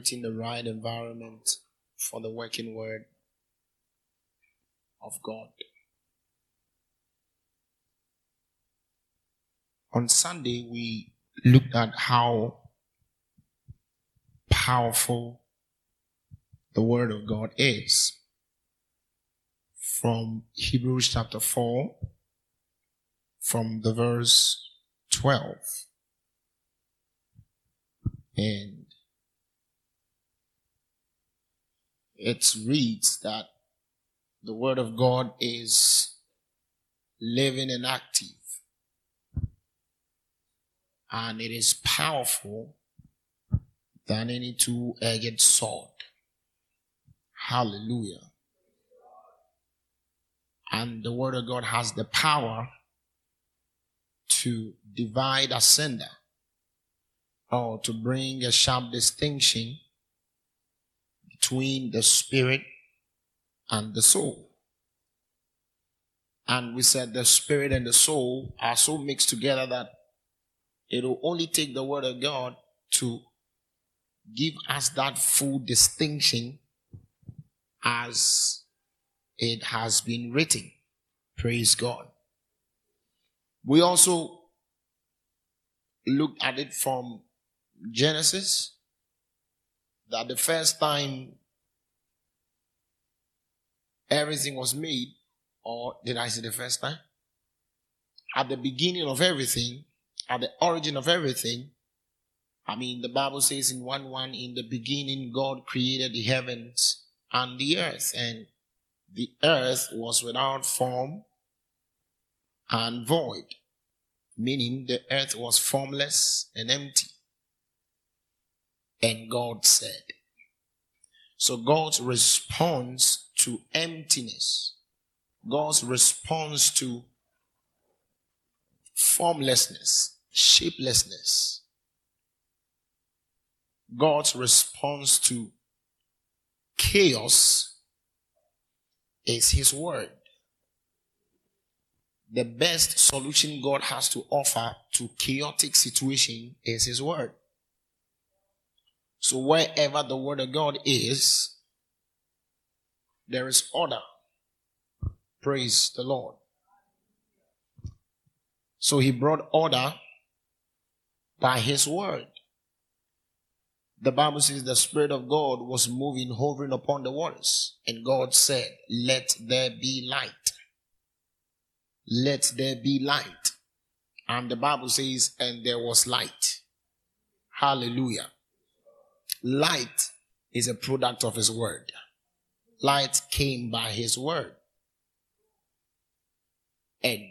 Creating the right environment for the working word of God. On Sunday, we looked at how powerful the Word of God is. From Hebrews chapter 4, from the verse 12. And it reads that the Word of God is living and active. And it is powerful than any two edged sword. Hallelujah. And the Word of God has the power to divide a asunder or to bring a sharp distinction between the spirit and the soul. And we said the spirit and the soul are so mixed together that it will only take the word of God to give us that full distinction as it has been written. Praise God. We also looked at it from Genesis that the first time everything was made, or did I say the first time? At the beginning of everything, at the origin of everything, I mean, the Bible says in 1 1, in the beginning, God created the heavens and the earth, and the earth was without form and void, meaning the earth was formless and empty. And God said, so God's response to emptiness, God's response to formlessness, shapelessness, God's response to chaos is His Word. The best solution God has to offer to chaotic situation is His Word. So wherever the Word of God is, there is order. Praise the Lord. So He brought order by His Word. The Bible says the Spirit of God was moving, hovering upon the waters. And God said, Let there be light. Let there be light. And the Bible says, And there was light. Hallelujah. Light is a product of His Word. Light came by His Word. And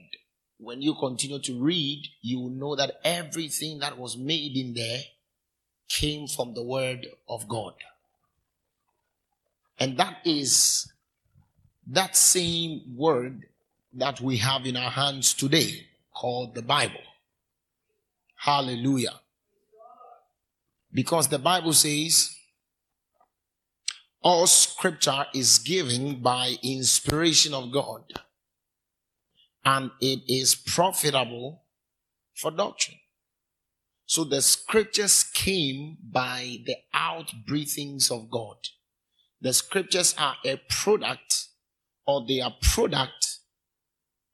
when you continue to read, you will know that everything that was made in there came from the Word of God. And that is that same Word that we have in our hands today called the Bible. Hallelujah. Because the Bible says all scripture is given by inspiration of God and it is profitable for doctrine. So the scriptures came by the outbreathings of God. The scriptures are a product or they are product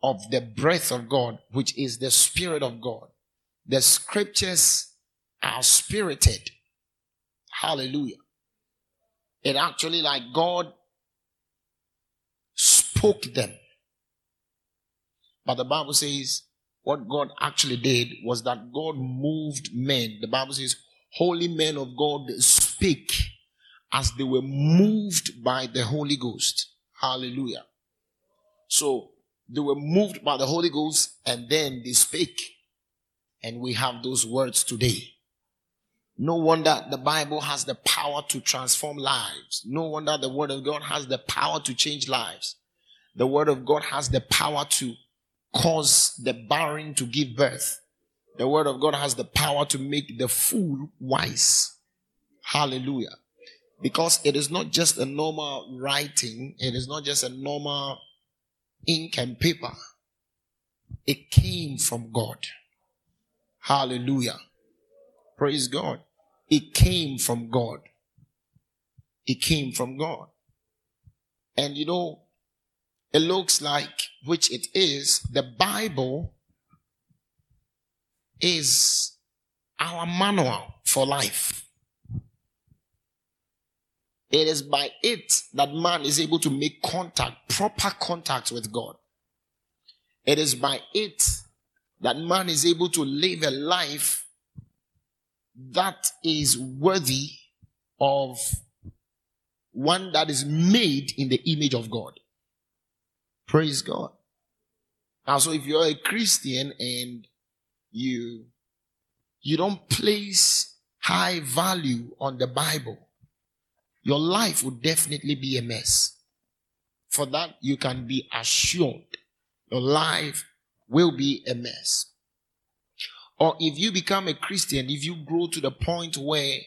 of the breath of God, which is the spirit of God. The scriptures are spirited. Hallelujah. It actually like God spoke them. But the Bible says what God actually did was that God moved men. The Bible says, holy men of God speak as they were moved by the Holy Ghost. Hallelujah. So they were moved by the Holy Ghost and then they spake. And we have those words today. No wonder the Bible has the power to transform lives. No wonder the Word of God has the power to change lives. The Word of God has the power to cause the barren to give birth. The Word of God has the power to make the fool wise. Hallelujah. Because it is not just a normal writing, it is not just a normal ink and paper. It came from God. Hallelujah. Praise God. It came from God. It came from God. And you know, it looks like, which it is, the Bible is our manual for life. It is by it that man is able to make contact, proper contact with God. It is by it that man is able to live a life that is worthy of one that is made in the image of God. Praise God. Now, so if you're a Christian and you, you don't place high value on the Bible, your life will definitely be a mess. For that, you can be assured your life will be a mess. Or if you become a Christian, if you grow to the point where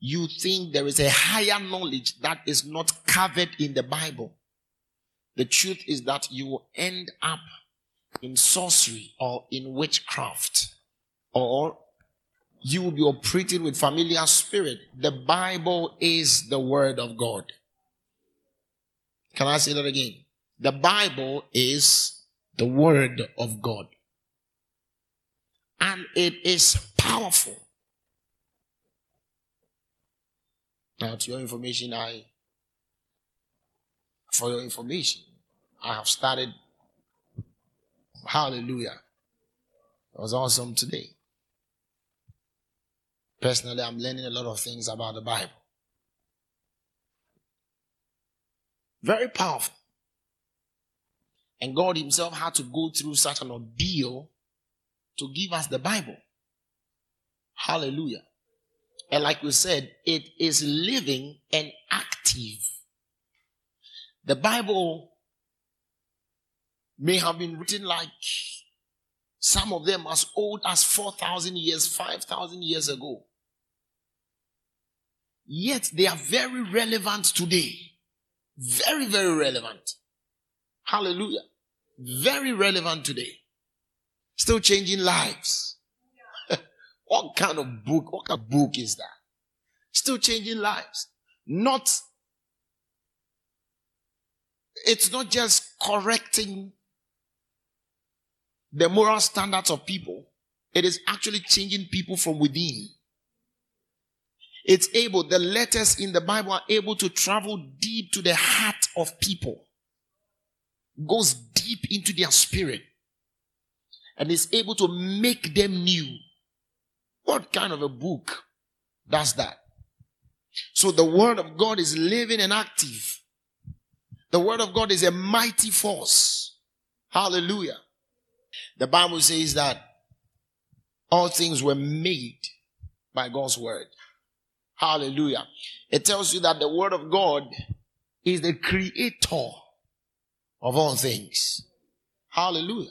you think there is a higher knowledge that is not covered in the Bible, the truth is that you will end up in sorcery or in witchcraft or you will be operating with familiar spirit. The Bible is the word of God. Can I say that again? The Bible is the word of God and it is powerful. Now, to your information, I, for your information, I have started. Hallelujah. It was awesome today. Personally, I'm learning a lot of things about the Bible. Very powerful. And God Himself had to go through such an ordeal to give us the Bible. Hallelujah. And like we said, it is living and active. The Bible may have been written like some of them as old as 4,000 years, 5,000 years ago. Yet they are very relevant today. Very, very relevant. Hallelujah. Very relevant today. Still changing lives. what kind of book, what kind of book is that? Still changing lives. Not, it's not just correcting the moral standards of people. It is actually changing people from within. It's able, the letters in the Bible are able to travel deep to the heart of people. Goes deep into their spirit and is able to make them new. What kind of a book does that? So the word of God is living and active. The word of God is a mighty force. Hallelujah. The Bible says that all things were made by God's word. Hallelujah. It tells you that the word of God is the creator of all things. Hallelujah.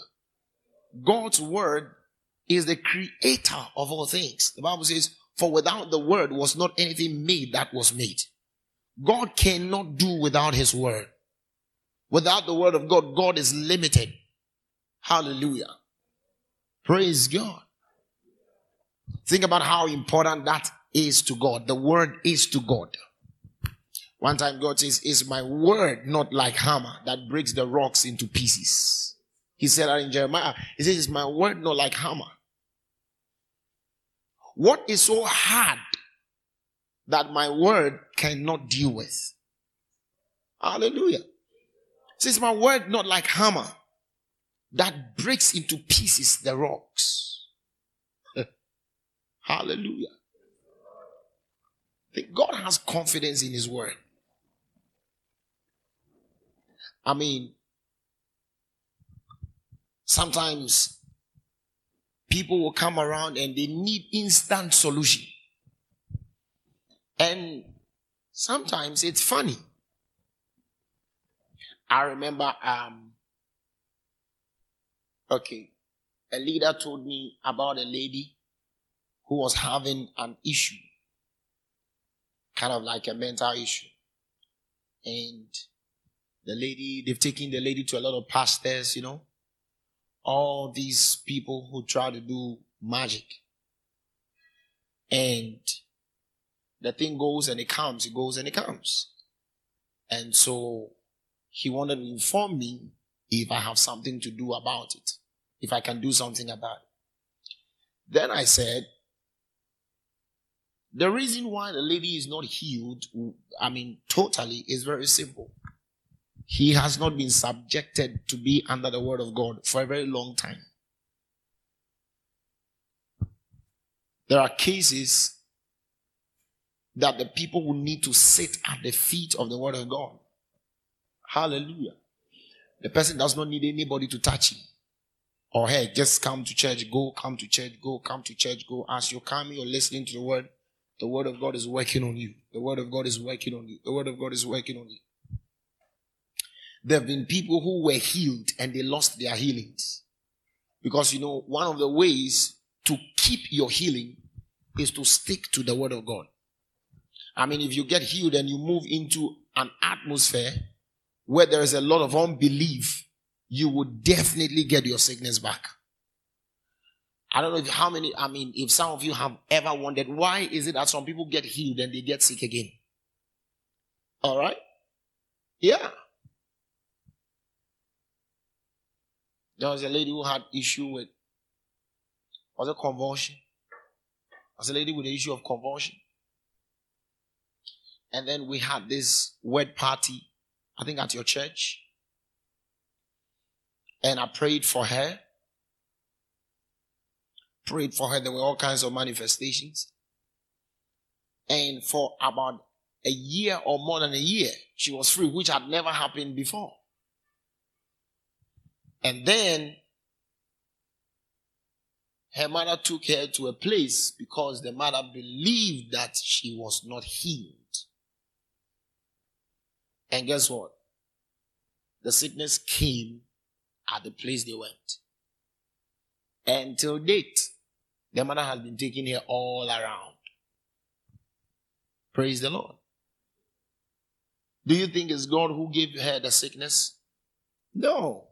God's word is the creator of all things. The Bible says, for without the word was not anything made that was made. God cannot do without his word. Without the word of God, God is limited. Hallelujah. Praise God. Think about how important that is to God. The word is to God. One time God says, is my word not like hammer that breaks the rocks into pieces? He said that in Jeremiah. He says, Is my word not like hammer? What is so hard that my word cannot deal with? Hallelujah. Says my word not like hammer that breaks into pieces the rocks. Hallelujah. God has confidence in his word. I mean, Sometimes people will come around and they need instant solution. And sometimes it's funny. I remember, um, okay, a leader told me about a lady who was having an issue, kind of like a mental issue. And the lady, they've taken the lady to a lot of pastors, you know, all these people who try to do magic. And the thing goes and it comes, it goes and it comes. And so he wanted to inform me if I have something to do about it, if I can do something about it. Then I said, the reason why the lady is not healed, I mean, totally, is very simple. He has not been subjected to be under the word of God for a very long time. There are cases that the people will need to sit at the feet of the word of God. Hallelujah. The person does not need anybody to touch him. Or hey, just come to church, go, come to church, go, come to church, go. As you're coming, you're listening to the word, the word of God is working on you. The word of God is working on you. The word of God is working on you. There have been people who were healed and they lost their healings. Because you know, one of the ways to keep your healing is to stick to the word of God. I mean, if you get healed and you move into an atmosphere where there is a lot of unbelief, you would definitely get your sickness back. I don't know if how many, I mean, if some of you have ever wondered why is it that some people get healed and they get sick again? All right? Yeah. There was a lady who had issue with was a convulsion? Was a lady with the issue of convulsion. And then we had this wed party, I think at your church. And I prayed for her. Prayed for her. There were all kinds of manifestations. And for about a year or more than a year, she was free, which had never happened before. And then her mother took her to a place because the mother believed that she was not healed. And guess what? The sickness came at the place they went. And till date, the mother has been taking her all around. Praise the Lord. Do you think it's God who gave her the sickness? No.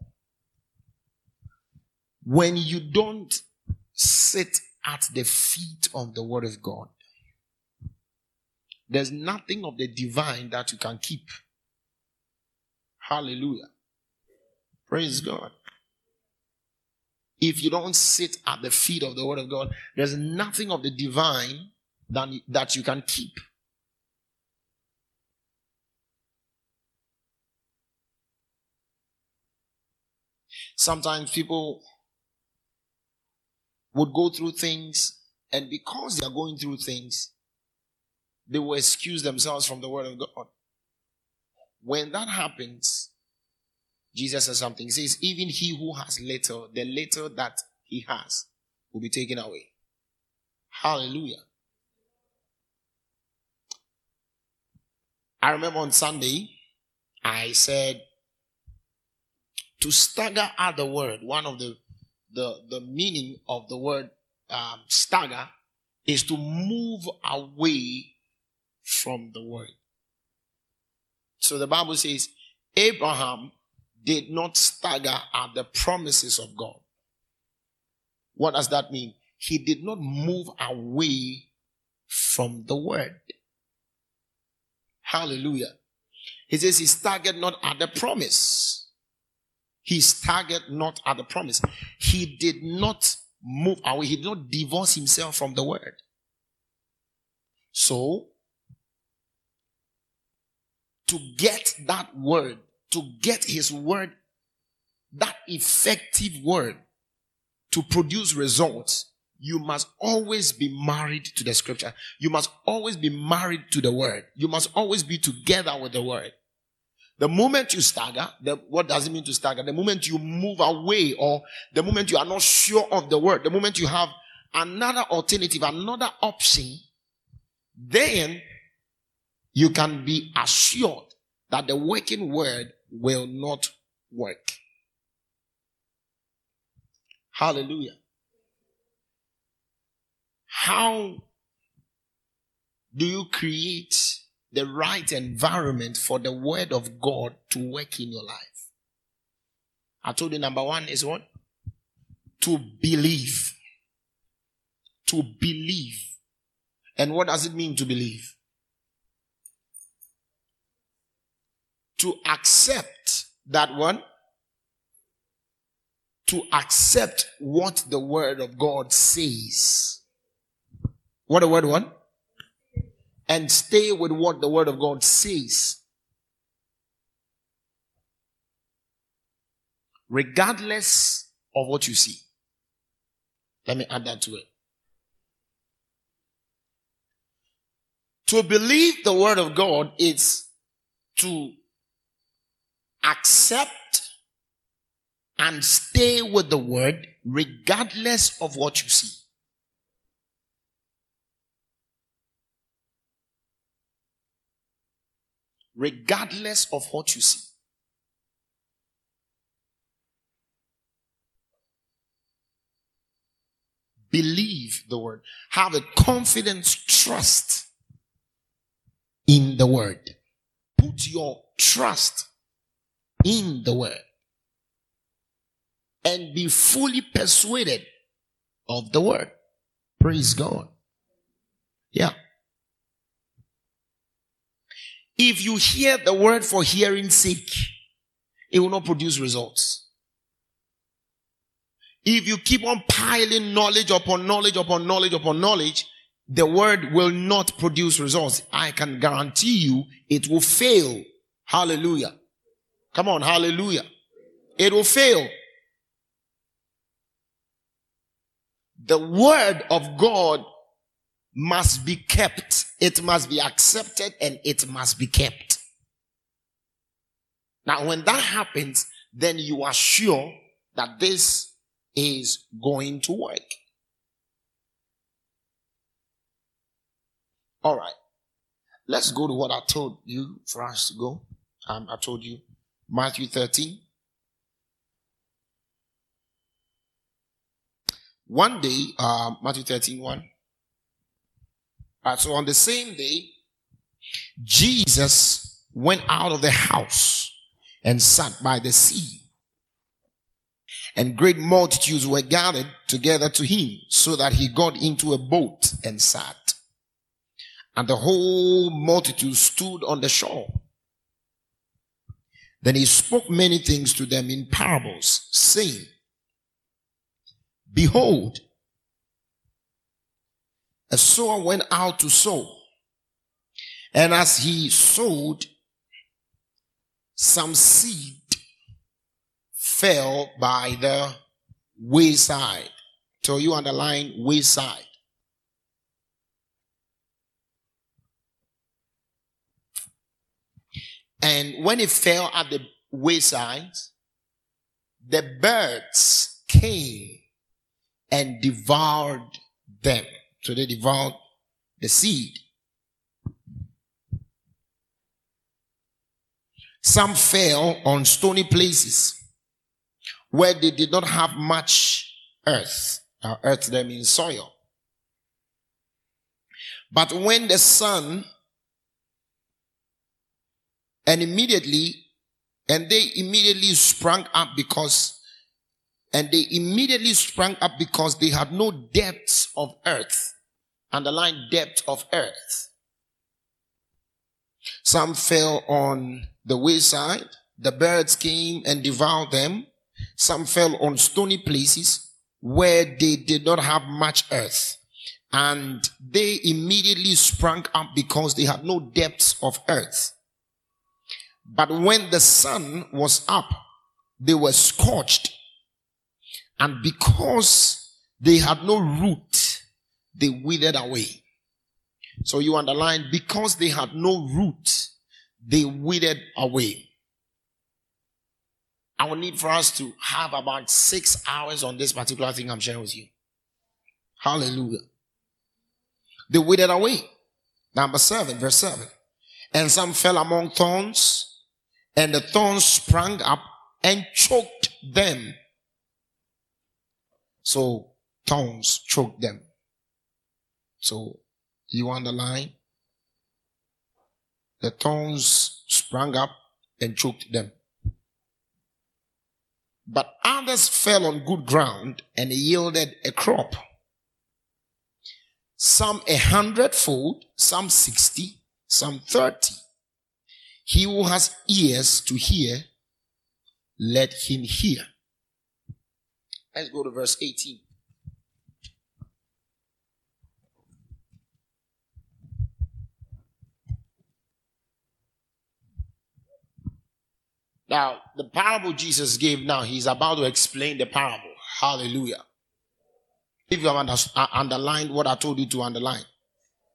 When you don't sit at the feet of the Word of God, there's nothing of the divine that you can keep. Hallelujah. Praise God. If you don't sit at the feet of the Word of God, there's nothing of the divine that, that you can keep. Sometimes people would go through things, and because they are going through things, they will excuse themselves from the Word of God. When that happens, Jesus says something. He says, Even he who has little, the little that he has will be taken away. Hallelujah. I remember on Sunday, I said, to stagger at the word, one of the, the, the meaning of the word um, stagger is to move away from the word. So the Bible says Abraham did not stagger at the promises of God. What does that mean? He did not move away from the word. Hallelujah. He says he staggered not at the promise. He staggered not at the promise. He did not move away. He did not divorce himself from the word. So to get that word, to get his word, that effective word to produce results, you must always be married to the scripture. You must always be married to the word. You must always be together with the word. The moment you stagger, the, what does it mean to stagger? The moment you move away or the moment you are not sure of the word, the moment you have another alternative, another option, then you can be assured that the working word will not work. Hallelujah. How do you create the right environment for the word of God to work in your life? I told you number one is what? To believe. To believe. And what does it mean to believe? To accept that one. To accept what the word of God says. What the word one? And stay with what the word of God says. Regardless of what you see. Let me add that to it. To believe the word of God is to accept and stay with the word regardless of what you see. Regardless of what you see. Believe the word. Have a confidence, trust in the word. Put your trust in the word. And be fully persuaded of the word. Praise God. Yeah. If you hear the word for hearing sake, it will not produce results. If you keep on piling knowledge upon knowledge upon knowledge upon knowledge, the word will not produce results. I can guarantee you it will fail. Hallelujah. Come on, hallelujah. It will fail. The word of God must be kept. It must be accepted and it must be kept. Now, when that happens, then you are sure that this is going to work. All right. Let's go to what I told you for us to go. Um, I told you Matthew 13. One day, uh, Matthew 13, 1. Right, so on the same day, Jesus went out of the house and sat by the sea and great multitudes were gathered together to him so that he got into a boat and sat. And the whole multitude stood on the shore. Then he spoke many things to them in parables, saying, Behold, a sower went out to sow. And as he sowed, some seed fell by the wayside. So you underline wayside. And when it fell at the wayside, the birds came and devoured them. So they devoured the seed. Some fell on stony places where they did not have much earth. Now, earth there means soil. But when the sun, and immediately, and they immediately sprang up because, and they immediately sprang up because they had no depths of earth. Underline depth of earth. Some fell on the wayside. The birds came and devoured them. Some fell on stony places where they did not have much earth. And they immediately sprang up because they had no depths of earth. But when the sun was up, they were scorched. And because they had no root, they withered away. So you underline, because they had no root, they withered away. I will need for us to have about six hours on this particular thing I'm sharing with you. Hallelujah. They withered away. Number seven, verse seven. and some fell among thorns, and the thorns sprang up and choked them. So thorns choked them. So you underline the thorns sprang up and choked them. But others fell on good ground and yielded a crop. Some a hundredfold, some sixty, some thirty. He who has ears to hear, let him hear. Let's go to verse 18. Now, the parable Jesus gave now, he's about to explain the parable. Hallelujah. If you have under, uh, underlined what I told you to underline.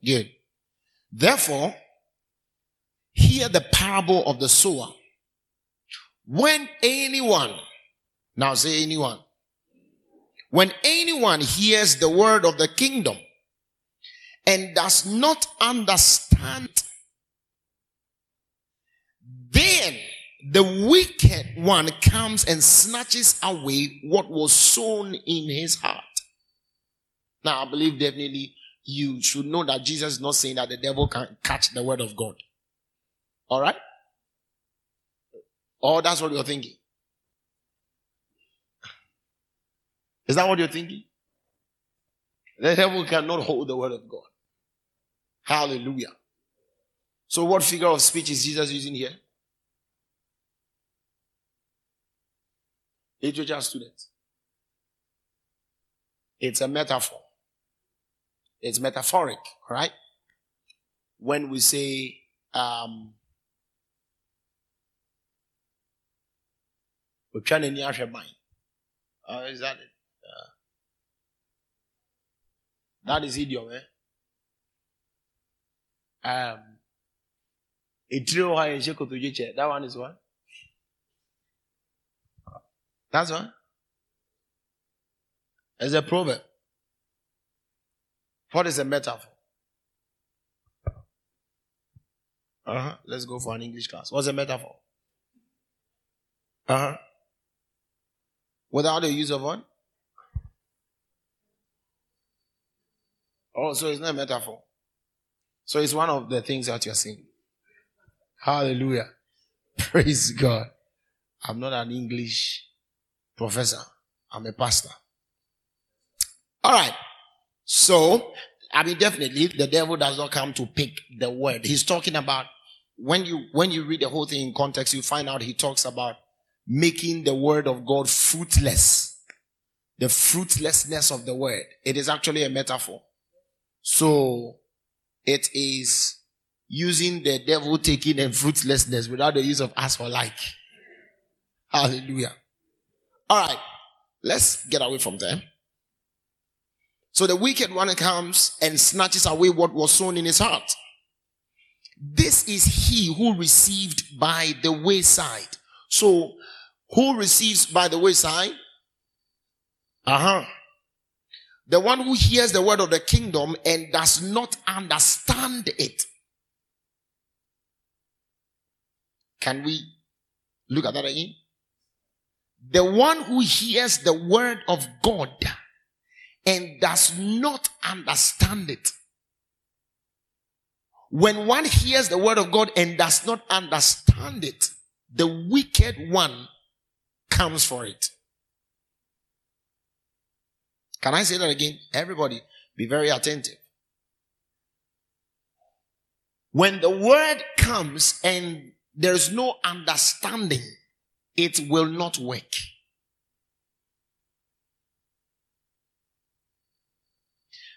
Good. Therefore, hear the parable of the sower. When anyone, now say anyone, when anyone hears the word of the kingdom and does not understand, then the wicked one comes and snatches away what was sown in his heart. Now, I believe definitely you should know that Jesus is not saying that the devil can catch the word of God. All right? Or that's what you're thinking. Is that what you're thinking? The devil cannot hold the word of God. Hallelujah. So, what figure of speech is Jesus using here? Literature students. It's a metaphor. It's metaphoric, right? When we say, um. Uh, is that it? Uh, that is idiom, eh? Um, that one is what? That's what? It's a proverb. What is a metaphor? Uh-huh. Let's go for an English class. What's a metaphor? Uh-huh. Without the use of what? Oh, so it's not a metaphor. So it's one of the things that you're saying. Hallelujah. Praise God. I'm not an English professor. I'm a pastor. All right. So, I mean, definitely the devil does not come to pick the word. He's talking about when you, when you read the whole thing in context, you find out he talks about making the word of God fruitless. The fruitlessness of the word. It is actually a metaphor. So, it is using the devil taking and fruitlessness without the use of us for like. Hallelujah. All right. Let's get away from there. So the wicked one comes and snatches away what was sown in his heart. This is he who received by the wayside. So who receives by the wayside? Uh huh. The one who hears the word of the kingdom and does not understand it. Can we look at that again? The one who hears the word of God and does not understand it. When one hears the word of God and does not understand it, the wicked one comes for it. Can I say that again? Everybody, be very attentive. When the word comes and there's no understanding, it will not work.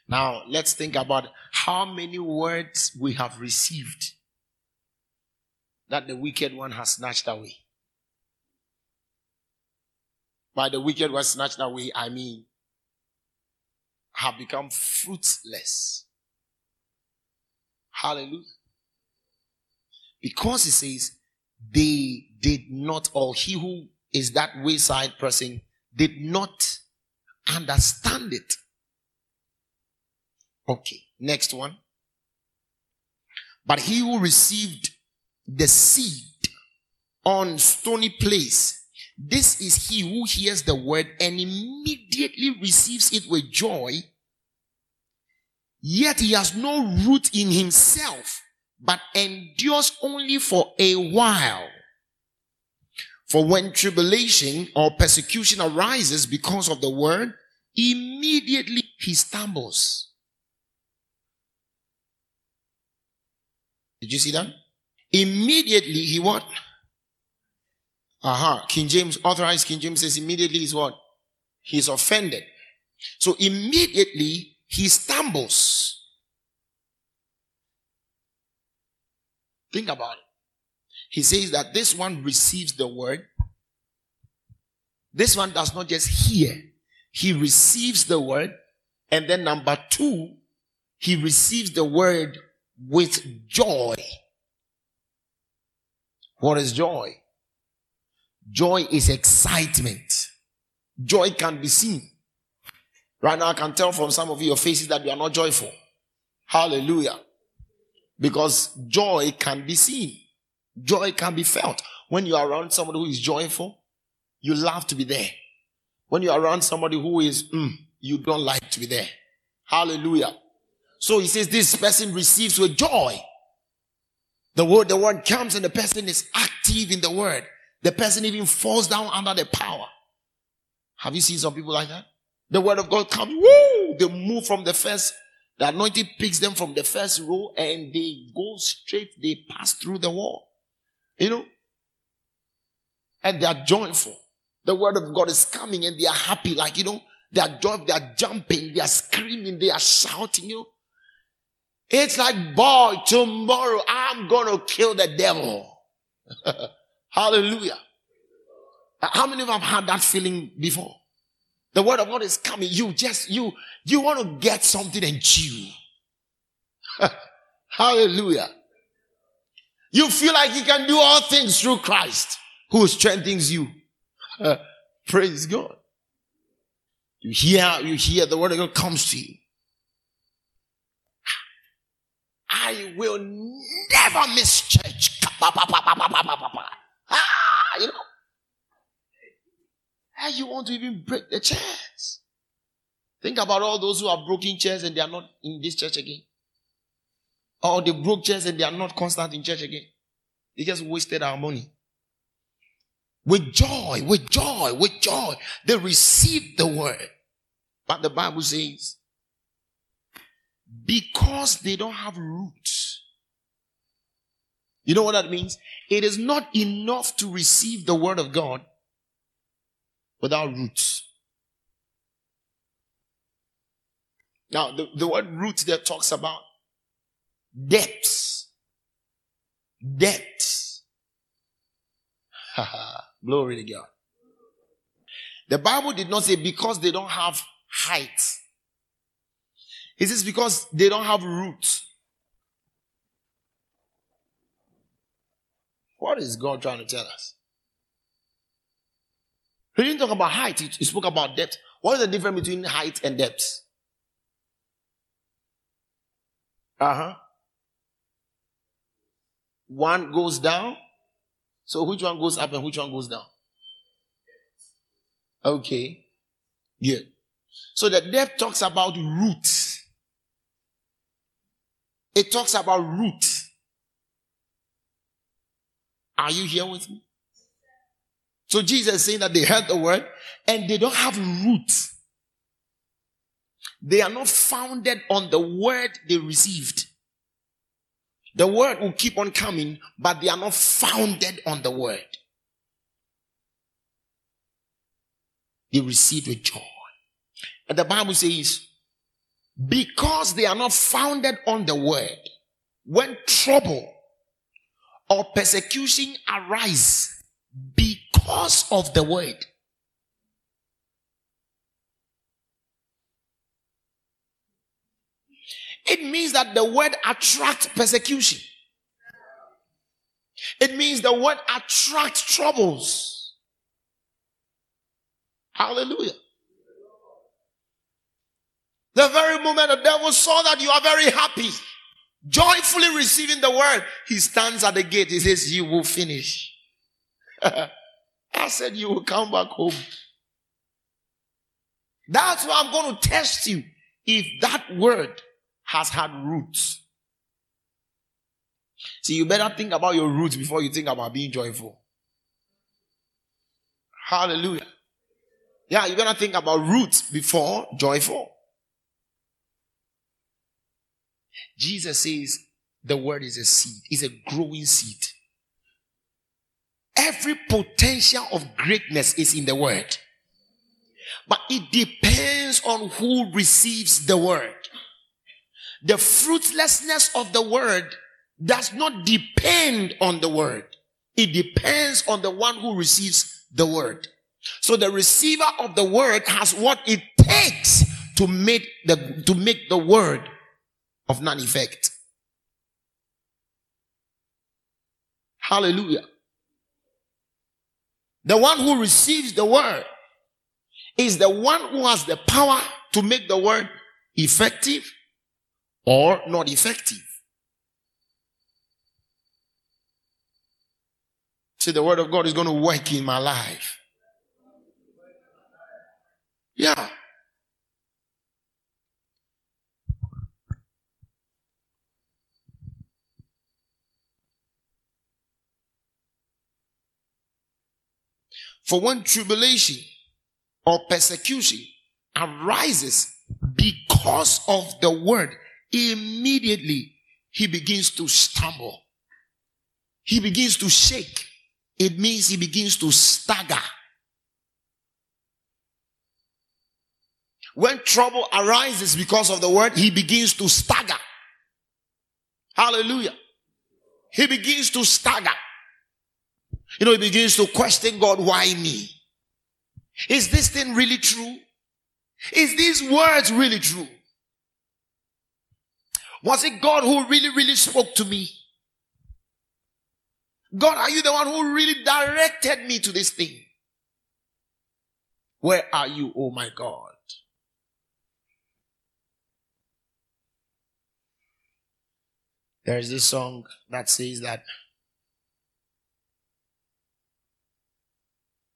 Now, let's think about how many words we have received that the wicked one has snatched away. By the wicked one snatched away, I mean have become fruitless. Hallelujah. Because it says, they did not, or he who is that wayside person did not understand it. Okay, next one. But he who received the seed on stony place, this is he who hears the word and immediately receives it with joy. Yet he has no root in himself, but endures only for a while. For when tribulation or persecution arises because of the word, immediately he stumbles. Did you see that? Immediately he what? Aha. Uh-huh. King James, authorized King James says immediately is what? He's offended. So immediately he stumbles. Think about it. He says that this one receives the word. This one does not just hear, he receives the word. And then number two, he receives the word with joy. What is joy? Joy is excitement. Joy can be seen. Right now, I can tell from some of your faces that you are not joyful. Hallelujah. Because joy can be seen. Joy can be felt. When you are around somebody who is joyful, you love to be there. When you are around somebody who is, mm, you don't like to be there. Hallelujah. So he says this person receives with joy. The word, the word comes and the person is active in the word. The person even falls down under the power. Have you seen some people like that? The word of God comes, woo! They move from the first, the anointing picks them from the first row and they go straight, they pass through the wall. You know? And they are joyful. The word of God is coming and they are happy, like, you know, they are joyful, they are jumping, they are screaming, they are shouting, you know. It's like, boy, tomorrow I'm gonna kill the devil. Hallelujah. How many of you have had that feeling before? The word of God is coming. You just, you, you want to get something and chew. Hallelujah. You feel like you can do all things through Christ who strengthens you. Praise God. You hear, you hear the word of God comes to you. I will never miss church. Ah, you know. How you want to even break the chairs? Think about all those who have broken chairs and they are not in this church again. Or they broke chairs and they are not constant in church again. They just wasted our money. With joy, with joy, with joy, they received the word. But the Bible says, because they don't have roots. You know what that means? It is not enough to receive the word of God without roots. Now, the, the word roots there talks about depths. Depths. Glory to God. The Bible did not say because they don't have height. It says because they don't have roots. What is God trying to tell us? He didn't talk about height, he spoke about depth. What is the difference between height and depth? Uh huh. One goes down. So which one goes up and which one goes down? Okay. Yeah. So the depth talks about roots. It talks about roots. Are you here with me? So Jesus saying that they heard the word and they don't have roots. They are not founded on the word they received. The word will keep on coming, but they are not founded on the word. They received with joy. And the Bible says, because they are not founded on the word, when trouble or persecution arise because of the word. It means that the word attracts persecution. It means the word attracts troubles. Hallelujah. The very moment the devil saw that you are very happy, joyfully receiving the word, he stands at the gate. He says, You will finish. I said, You will come back home. That's why I'm going to test you if that word has had roots. See, you better think about your roots before you think about being joyful. Hallelujah. Yeah, you better think about roots before joyful. Jesus says the word is a seed, is a growing seed. Every potential of greatness is in the word. But it depends on who receives the word. The fruitlessness of the word does not depend on the word. It depends on the one who receives the word. So the receiver of the word has what it takes to make the, to make the word of none effect. Hallelujah. The one who receives the word is the one who has the power to make the word effective or not effective. See, the word of God is going to work in my life. Yeah. For when tribulation or persecution arises because of the word, immediately he begins to stumble. He begins to shake. It means he begins to stagger. When trouble arises because of the word, he begins to stagger. Hallelujah. He begins to stagger. You know, he begins to question God, why me? Is this thing really true? Is these words really true? Was it God who really, really spoke to me? God, are you the one who really directed me to this thing? Where are you, oh my God? There is this song that says that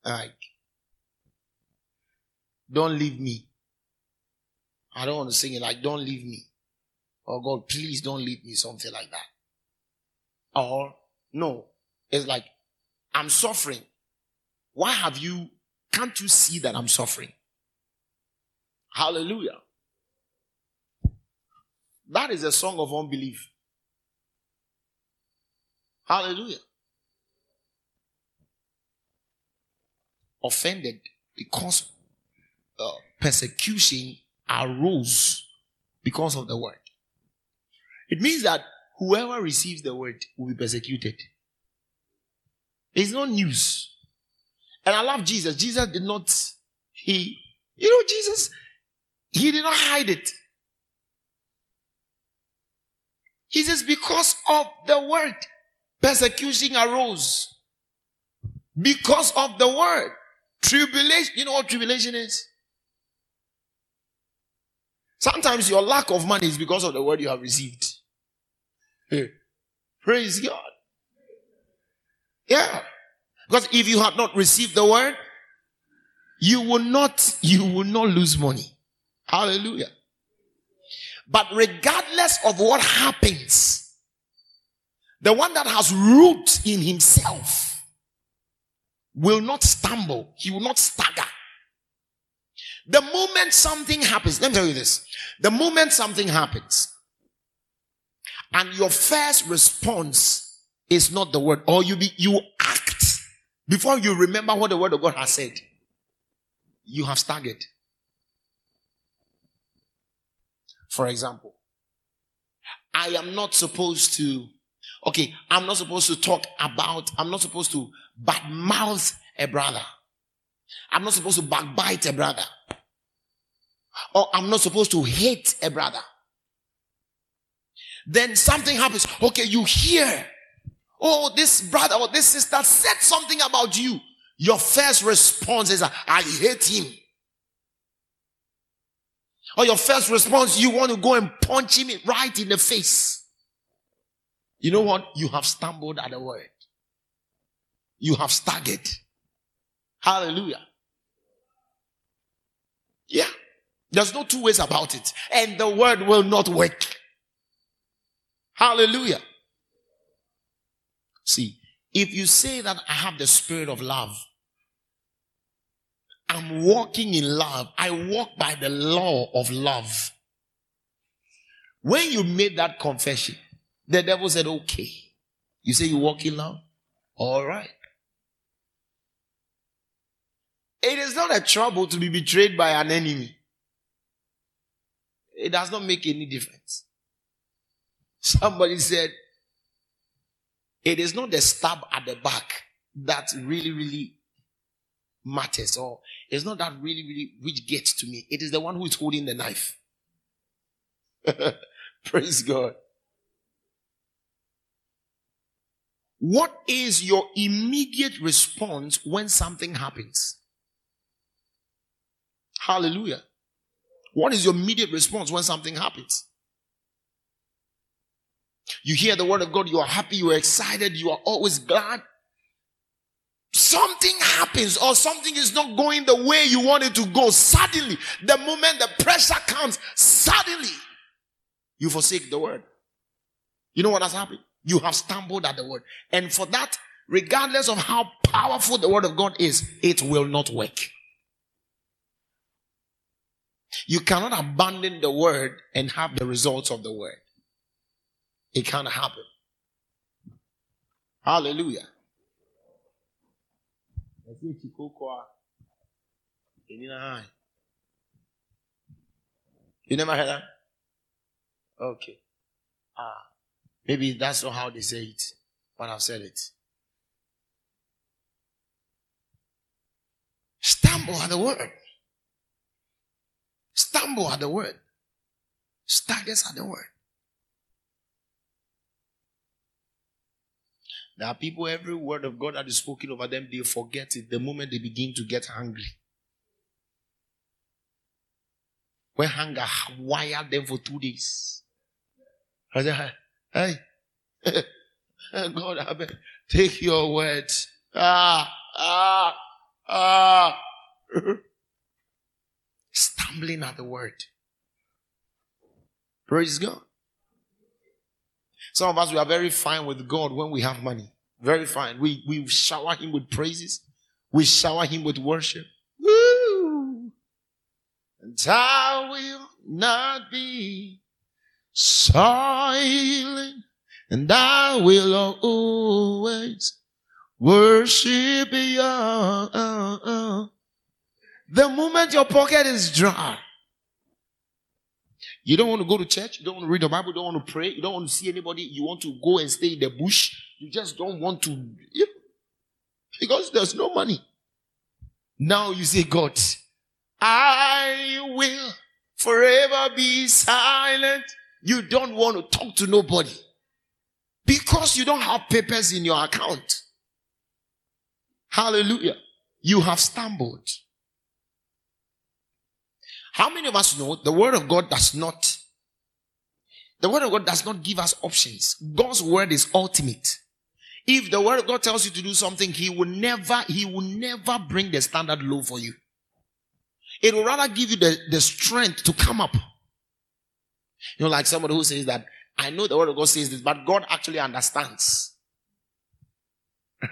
like don't leave me. I don't want to sing it like don't leave me. Or God, please don't leave me, something like that. Or no, it's like I'm suffering. Why have you can't you see that I'm suffering? Hallelujah. That is a song of unbelief. Hallelujah. Offended because uh, persecution arose because of the word. It means that whoever receives the word will be persecuted. It's not news. And I love Jesus. Jesus did not, he, you know, Jesus, he did not hide it. He says, because of the word, persecution arose. Because of the word. Tribulation, you know what tribulation is? Sometimes your lack of money is because of the word you have received. Praise God. Yeah. Because if you had not received the word, you will not, you will not lose money. Hallelujah. But regardless of what happens, the one that has root in himself will not stumble. He will not stagger. The moment something happens, let me tell you this. The moment something happens and your first response is not the word or you be, you act before you remember what the word of God has said, you have staggered. For example, I am not supposed to, okay, I'm not supposed to talk about, I'm not supposed to badmouth a brother. I'm not supposed to backbite a brother. Or I'm not supposed to hate a brother. Then something happens. Okay, you hear, oh, this brother or this sister said something about you. Your first response is, I hate him. Or your first response, you want to go and punch him right in the face. You know what? You have stumbled at the word. You have staggered. Hallelujah. Yeah. There's no two ways about it. And the word will not work. Hallelujah. See, if you say that I have the spirit of love, I'm walking in love. I walk by the law of love. When you made that confession, the devil said, okay. You say you walk in love? All right. It is not a trouble to be betrayed by an enemy. It does not make any difference. Somebody said, it is not the stab at the back that really, really matters, or it's not that really, really which gets to me. It is the one who is holding the knife. Praise God. What is your immediate response when something happens? Hallelujah. What is your immediate response when something happens? You hear the word of God, you are happy, you are excited, you are always glad. Something happens or something is not going the way you want it to go. Suddenly, the moment the pressure comes, suddenly you forsake the word. You know what has happened? You have stumbled at the word. And for that, regardless of how powerful the word of God is, it will not work. You cannot abandon the word and have the results of the word. It can't happen. Hallelujah. You never heard that? Okay. Ah. Maybe that's not how they say it, but I've said it. Stumble at the word. Stumble at the word. Staggers at the word. There are people, every word of God that is spoken over them, they forget it the moment they begin to get hungry. When hunger wired them for two days. I said, hey, God, I beg, take your words. Ah, ah, ah. Stumbling at the word. Praise God. Some of us, we are very fine with God when we have money. Very fine. We, we shower Him with praises. We shower Him with worship. Woo! And I will not be silent. And I will always worship you. The moment your pocket is dry, you don't want to go to church. You don't want to read the Bible. You don't want to pray. You don't want to see anybody. You want to go and stay in the bush. You just don't want to. You know, because there's no money. Now you say, God, I will forever be silent. You don't want to talk to nobody because you don't have papers in your account. Hallelujah. You have stumbled. How many of us know the word of God does not, the word of God does not give us options. God's word is ultimate. If the word of God tells you to do something, he will never, he will never bring the standard low for you. It will rather give you the, the strength to come up. You know, like somebody who says that, I know the word of God says this, but God actually understands.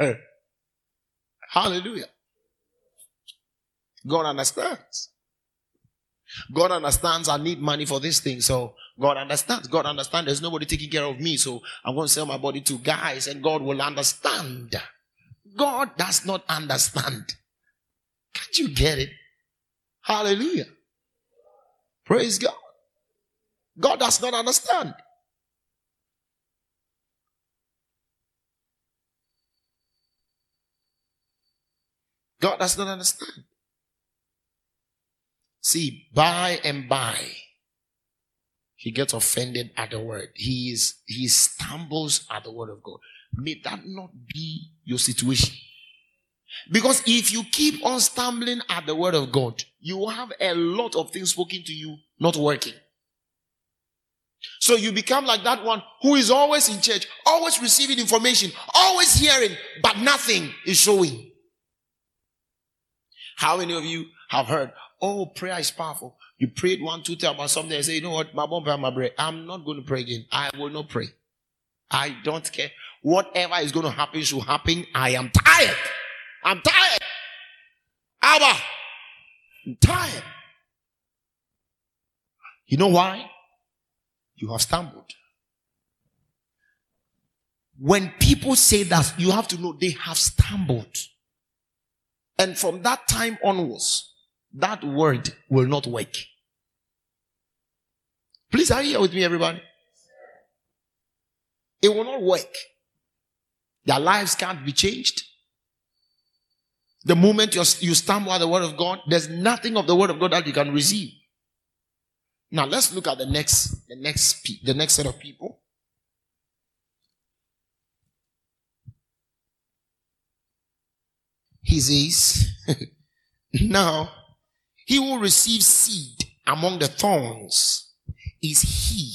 Hallelujah. God understands. God understands I need money for this thing. So God understands. God understands there's nobody taking care of me. So I'm going to sell my body to guys and God will understand. God does not understand. Can't you get it? Hallelujah. Praise God. God does not understand. God does not understand. See, by and by, he gets offended at the word. He is, he stumbles at the word of God. May that not be your situation. Because if you keep on stumbling at the word of God, you will have a lot of things spoken to you not working. So you become like that one who is always in church, always receiving information, always hearing, but nothing is showing. How many of you have heard, oh, prayer is powerful? You prayed one, two, three about something and say, you know what, my bum, my bread. I'm not going to pray again. I will not pray. I don't care. Whatever is going to happen should happen. I am tired. I'm tired. Abba, I'm tired. You know why? You have stumbled. When people say that, you have to know they have stumbled. And from that time onwards, that word will not work. Please, are you here with me, everybody? It will not work. Their lives can't be changed. The moment you stumble at the word of God, there's nothing of the word of God that you can receive. Now let's look at the next, the next, the next set of people. He says, now he will receive seed among the thorns is he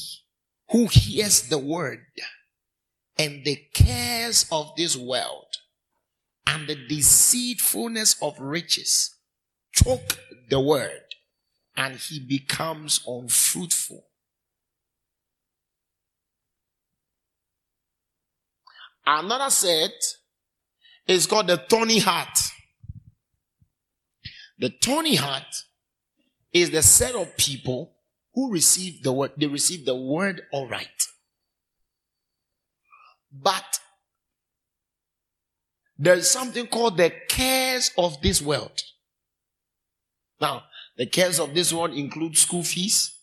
who hears the word and the cares of this world and the deceitfulness of riches choke the word and he becomes unfruitful. Another set is called the thorny heart. The thorny heart is the set of people who receive the word, they receive the word all right. But there is something called the cares of this world. Now, the cares of this world include school fees,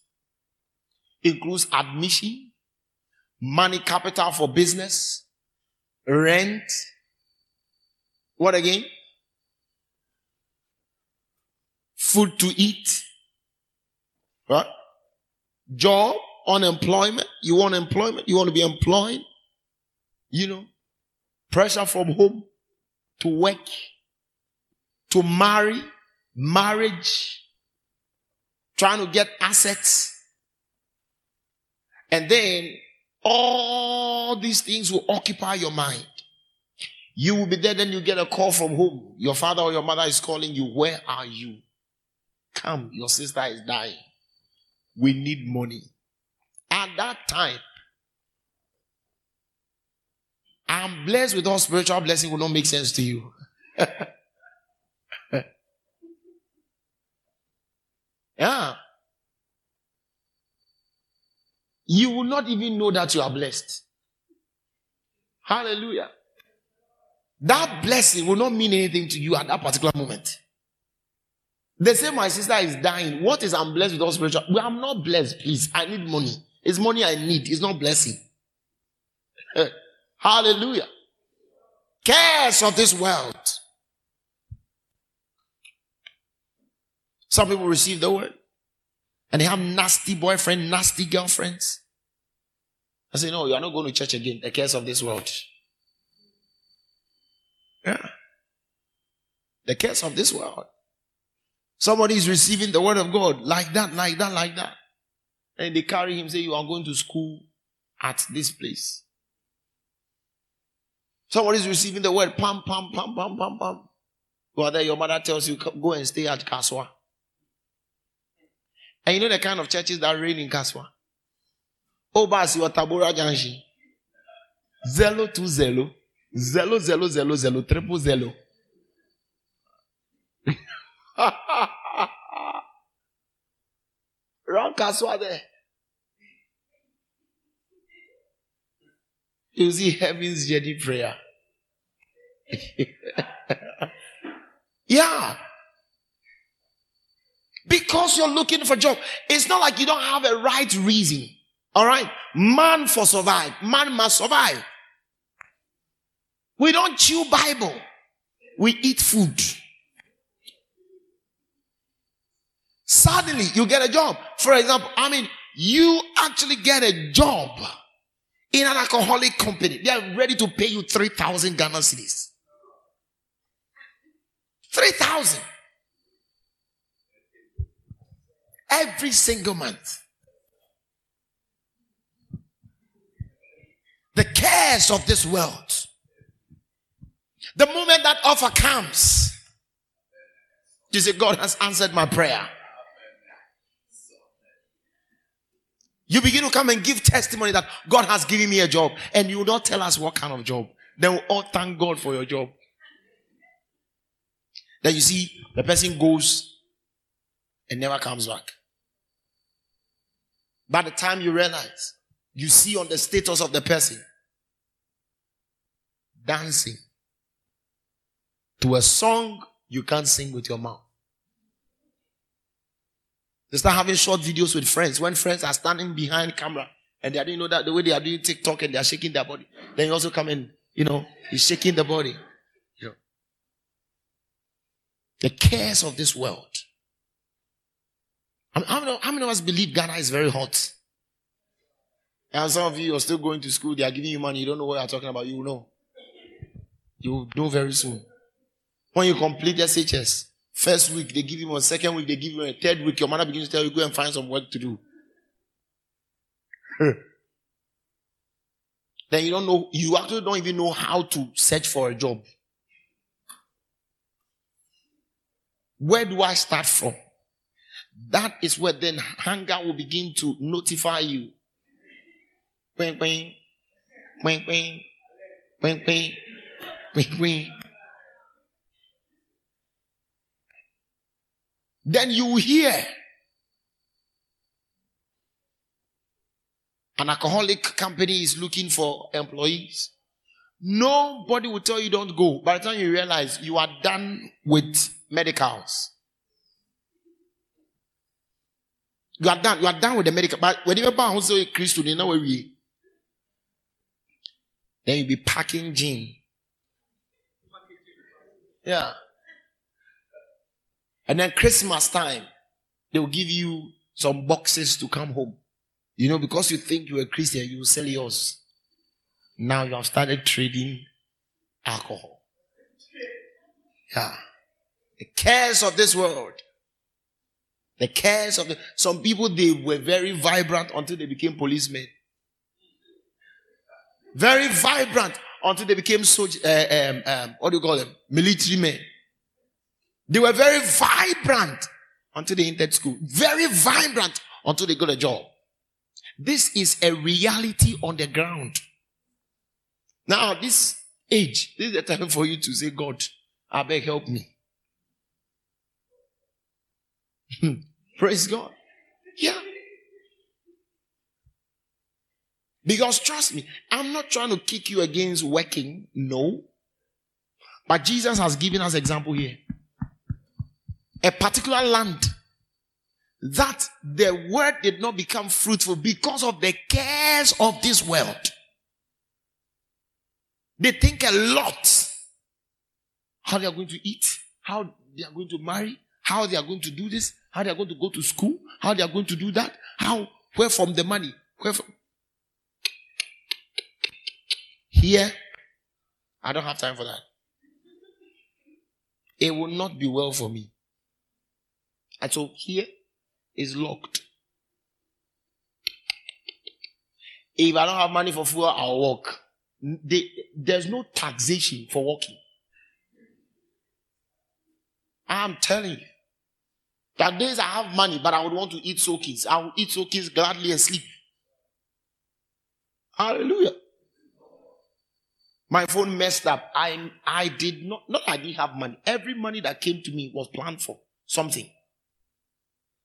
includes admission, money capital for business, rent. What again? Food to eat. Right? Job, unemployment. You want employment? You want to be employed? You know, pressure from home to work, to marry, marriage, trying to get assets. And then all these things will occupy your mind. You will be there, then you get a call from home. Your father or your mother is calling you. Where are you? Come, your sister is dying. We need money. At that time, I'm blessed with all spiritual blessing will not make sense to you. Yeah. You will not even know that you are blessed. Hallelujah. That blessing will not mean anything to you at that particular moment. They say my sister is dying. What is I'm blessed with all spiritual? Well, I'm not blessed, please. I need money. It's money I need. It's not blessing. Hallelujah. Cares of this world. Some people receive the word and they have nasty boyfriend, nasty girlfriends. I say, no, you are not going to church again. The cares of this world. Yeah. The cares of this world. Somebody is receiving the word of God like that, like that, like that. And they carry him, say, you are going to school at this place. Somebody is receiving the word, pam, pam, pam, pam, pam, pam. Well, your mother tells you, go and stay at Kasoa. And you know the kind of churches that reign in Kasoa? Obasi or Tabora Junction. Zero to zero. Zero, zero, zero, zero, triple zero. Wrong Kasoa there. You see heaven's journey prayer. yeah. Because you're looking for job. It's not like you don't have a right reason. All right. Man for survive. Man must survive. We don't chew Bible. We eat food. Suddenly you get a job. For example, I mean, you actually get a job in an alcoholic company. They are ready to pay you 3,000 Ghana cedis. 3,000. Every single month. The cares of this world. The moment that offer comes, you say, God has answered my prayer. You begin to come and give testimony that God has given me a job, and you will not tell us what kind of job. Then we all thank God for your job. Then you see the person goes and never comes back. By the time you realize, you see on the status of the person dancing to a song you can't sing with your mouth. They start having short videos with friends. When friends are standing behind camera and they didn't know that the way they are doing TikTok and they are shaking their body, then you also come in, you know, he's shaking the body. You know. The cares of this world. How many, how many of us believe Ghana is very hot? And some of you are still going to school, they are giving you money, you don't know what you're talking about, you will know. You will know very soon. When you complete SHS, First week they give you one, second week they give you a third week your mother begins to tell you go and find some work to do. then you don't know, you actually don't even know how to search for a job. Where do I start from? That is where then hunger will begin to notify you. Bing, bing, bing, bing, bing, bing. Then you hear an alcoholic company is looking for employees. Nobody will tell you don't go. By the time you realize you are done with medicals. You are done. You are done with the medical. But when you buy also Christian, you know where we. Then you be packing gin. Yeah. And then Christmas time, they will give you some boxes to come home. You know, because you think you're a Christian, you will sell yours. Now you have started trading alcohol. Yeah. The cares of this world. The cares of the, some people, they were very vibrant until they became policemen. Very vibrant until they became soldier, uh, um, um, what do you call them? Military men. They were very vibrant until they entered school. Very vibrant until they got a job. This is a reality on the ground. Now, this age, this is the time for you to say, God, I beg help me. Praise God. Yeah. Because trust me, I'm not trying to kick you against working. No. But Jesus has given us example here a particular land that the word did not become fruitful because of the cares of this world. They think a lot how they are going to eat, how they are going to marry, how they are going to do this, how they are going to go to school, how they are going to do that, how, where from the money, where from. Here, I don't have time for that. It will not be well for me. And so here is locked. If I don't have money for fuel, I'll walk. They, there's no taxation for walking. I'm telling you. That days I have money, but I would want to eat soakings. I will eat soakings gladly and sleep. Hallelujah. My phone messed up. I, I did not, not I didn't have money. Every money that came to me was planned for something.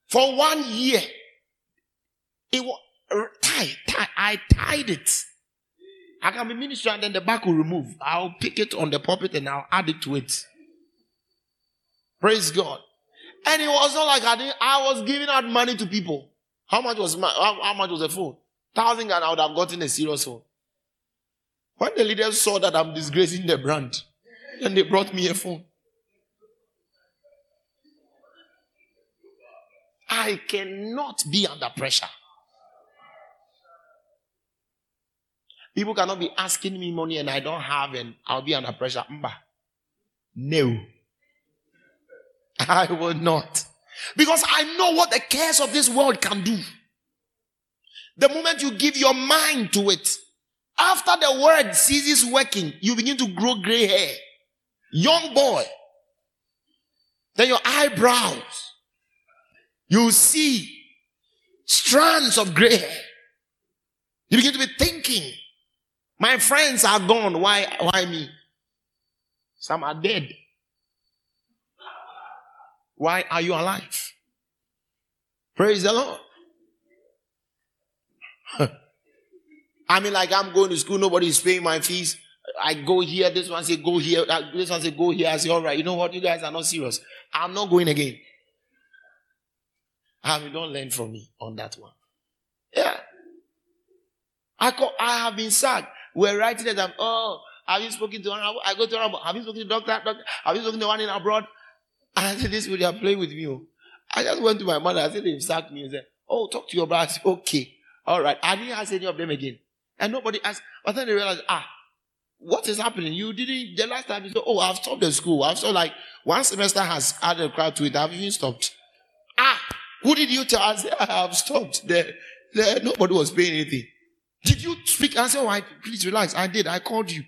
For one year, it was tied, tied. I tied it. I can be minister and then the back will remove. I'll pick it on the pulpit and I'll add it to it. Praise God. And it was not like I didn't, I was giving out money to people. How much was my, how, how much was the phone? Thousand and I would have gotten a serious phone. When the leaders saw that I'm disgracing the brand, then they brought me a phone. I cannot be under pressure. People cannot be asking me money and I don't have and I'll be under pressure. Mba. No. I will not. Because I know what the cares of this world can do. The moment you give your mind to it, After the word ceases working, you begin to grow gray hair. Young boy. Then your eyebrows. You see strands of gray hair. You begin to be thinking, my friends are gone. Why, why me? Some are dead. Why are you alive? Praise the Lord. I mean, like I'm going to school, nobody is paying my fees. I go here, this one say go here, this one say go here. I say, all right, you know what? You guys are not serious. I'm not going again. I mean, don't learn from me on that one. Yeah. I call, I have been sacked. We're writing it. Um, oh, have you spoken to one? I go to one. Have you spoken to doctor? doctor? Have you spoken to one in abroad? I said, this they are playing with me. Oh. I just went to my mother. I said, they've sacked me. And said, oh, talk to your brother. Said, okay. All right. I didn't ask any of them again. And nobody asked. But then they realized, ah, what is happening? You didn't, the last time you said, oh, I've stopped the school. I've stopped like one semester has added a crowd to it. I've even stopped. Ah, who did you tell? I said, I have stopped. There, nobody was paying anything. Did you speak? I said, oh, I, please relax. I did. I called you.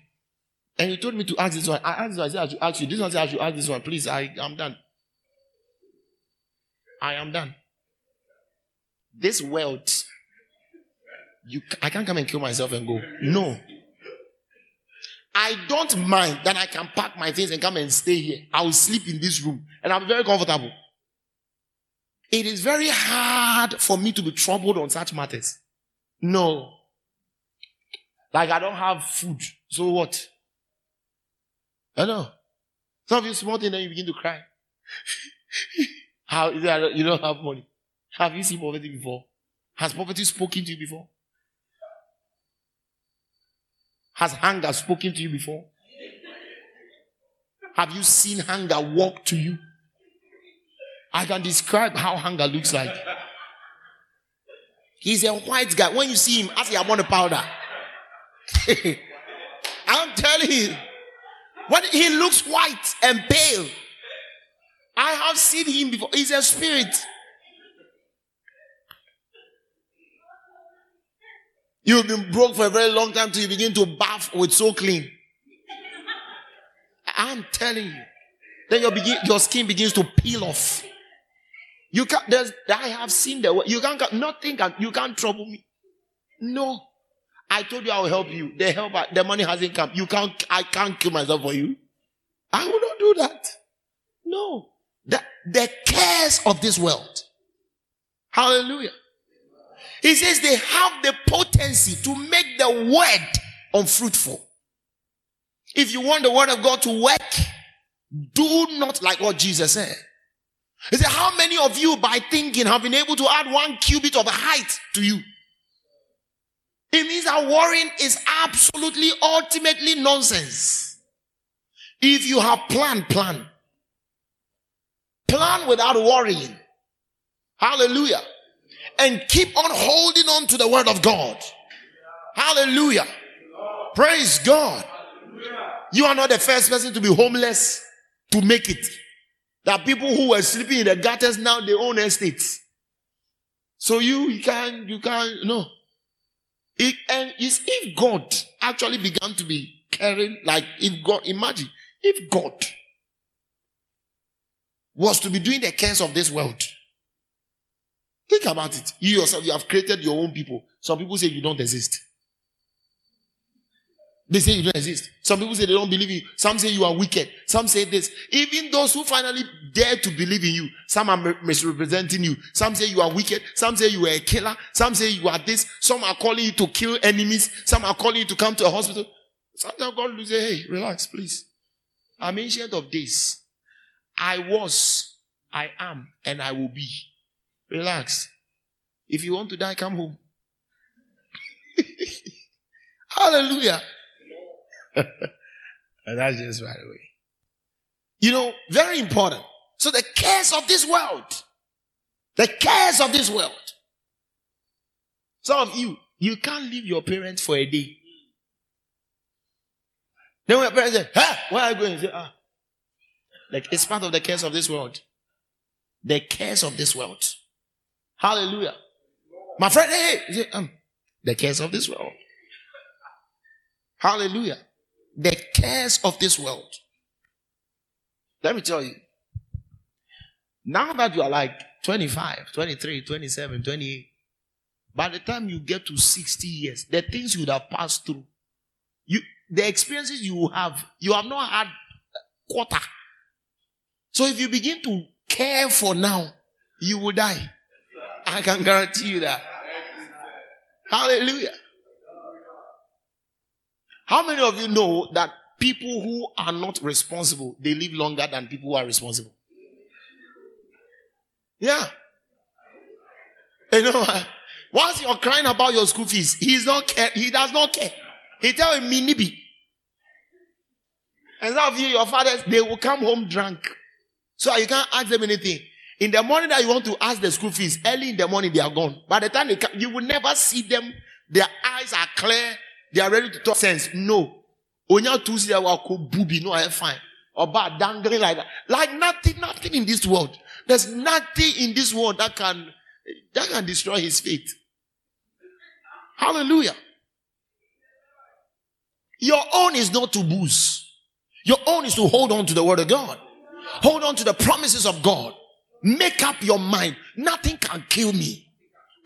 And you told me to ask this one. I asked this one. I said, I should ask you. This one said, I should ask this one. Please, I am done. I am done. This wealth, you, I can't come and kill myself and go. No. I don't mind that I can pack my things and come and stay here. I will sleep in this room and I'll be very comfortable. It is very hard for me to be troubled on such matters. No. Like I don't have food. So what? I know. Some of you small thing, then you begin to cry. How that you don't have money? Have you seen poverty before? Has poverty spoken to you before? Has hunger spoken to you before? Have you seen hunger walk to you? I can describe how hunger looks like. He's a white guy. When you see him, ask him, I want a powder. I'm telling you. When he looks white and pale, I have seen him before. He's a spirit. You've been broke for a very long time till you begin to bath with so clean. I'm telling you. Then your begin, your skin begins to peel off. You can't, there's, I have seen the you can't, nothing can, you can't trouble me. No. I told you I will help you. The help, the money hasn't come. You can't, I can't kill myself for you. I will not do that. No. The, the cares of this world. Hallelujah. He says they have the potency to make the word unfruitful. If you want the word of God to work, do not like what Jesus said. He said, how many of you by thinking have been able to add one cubit of height to you? It means that worrying is absolutely, ultimately nonsense. If you have plan, plan. Plan without worrying. Hallelujah. And keep on holding on to the word of God. Hallelujah. Praise God. You are not the first person to be homeless to make it. There are people who were sleeping in the gutters now they own estates. So you, you can, you can, no. It, and it's if God actually began to be caring, like if God, imagine, if God was to be doing the cares of this world, think about it. You yourself, you have created your own people. Some people say you don't exist. They say you don't exist. Some people say they don't believe you. Some say you are wicked. Some say this. Even those who finally dare to believe in you, some are misrepresenting you. Some say you are wicked. Some say you are a killer. Some say you are this. Some are calling you to kill enemies. Some are calling you to come to a hospital. Sometimes God will say, hey, relax, please. I'm ancient of days. I was, I am, and I will be. Relax. If you want to die, come home. Hallelujah. that's just right away. You know, very important. So the cares of this world, the cares of this world. Some of you, you can't leave your parents for a day. Then when your parents say, huh, where are you going? Say, ah. Like it's part of the cares of this world. The cares of this world. Hallelujah. My friend, hey, say, um, the cares of this world. Hallelujah. The cares of this world. Let me tell you. Now that you are like 25, 23, 27, 28, by the time you get to 60 years, the things you would have passed through, you the experiences you have, you have not had quarter. So if you begin to care for now, you will die. I can guarantee you that. Hallelujah. How many of you know that people who are not responsible, they live longer than people who are responsible? Yeah. You know, once you're crying about your school fees, he's not care, he does not care. He tell him minibi. And some of you, your fathers, they will come home drunk. So you can't ask them anything. In the morning that you want to ask the school fees, early in the morning they are gone. By the time they come, you will never see them. Their eyes are clear. They are ready to talk sense. No. Onya tusi wako booby. No, I'm fine. Or bad dangling like that. Like nothing, nothing in this world. There's nothing in this world that can, that can destroy his faith. Hallelujah. Your own is not to booze. Your own is to hold on to the word of God. Hold on to the promises of God. Make up your mind. Nothing can kill me.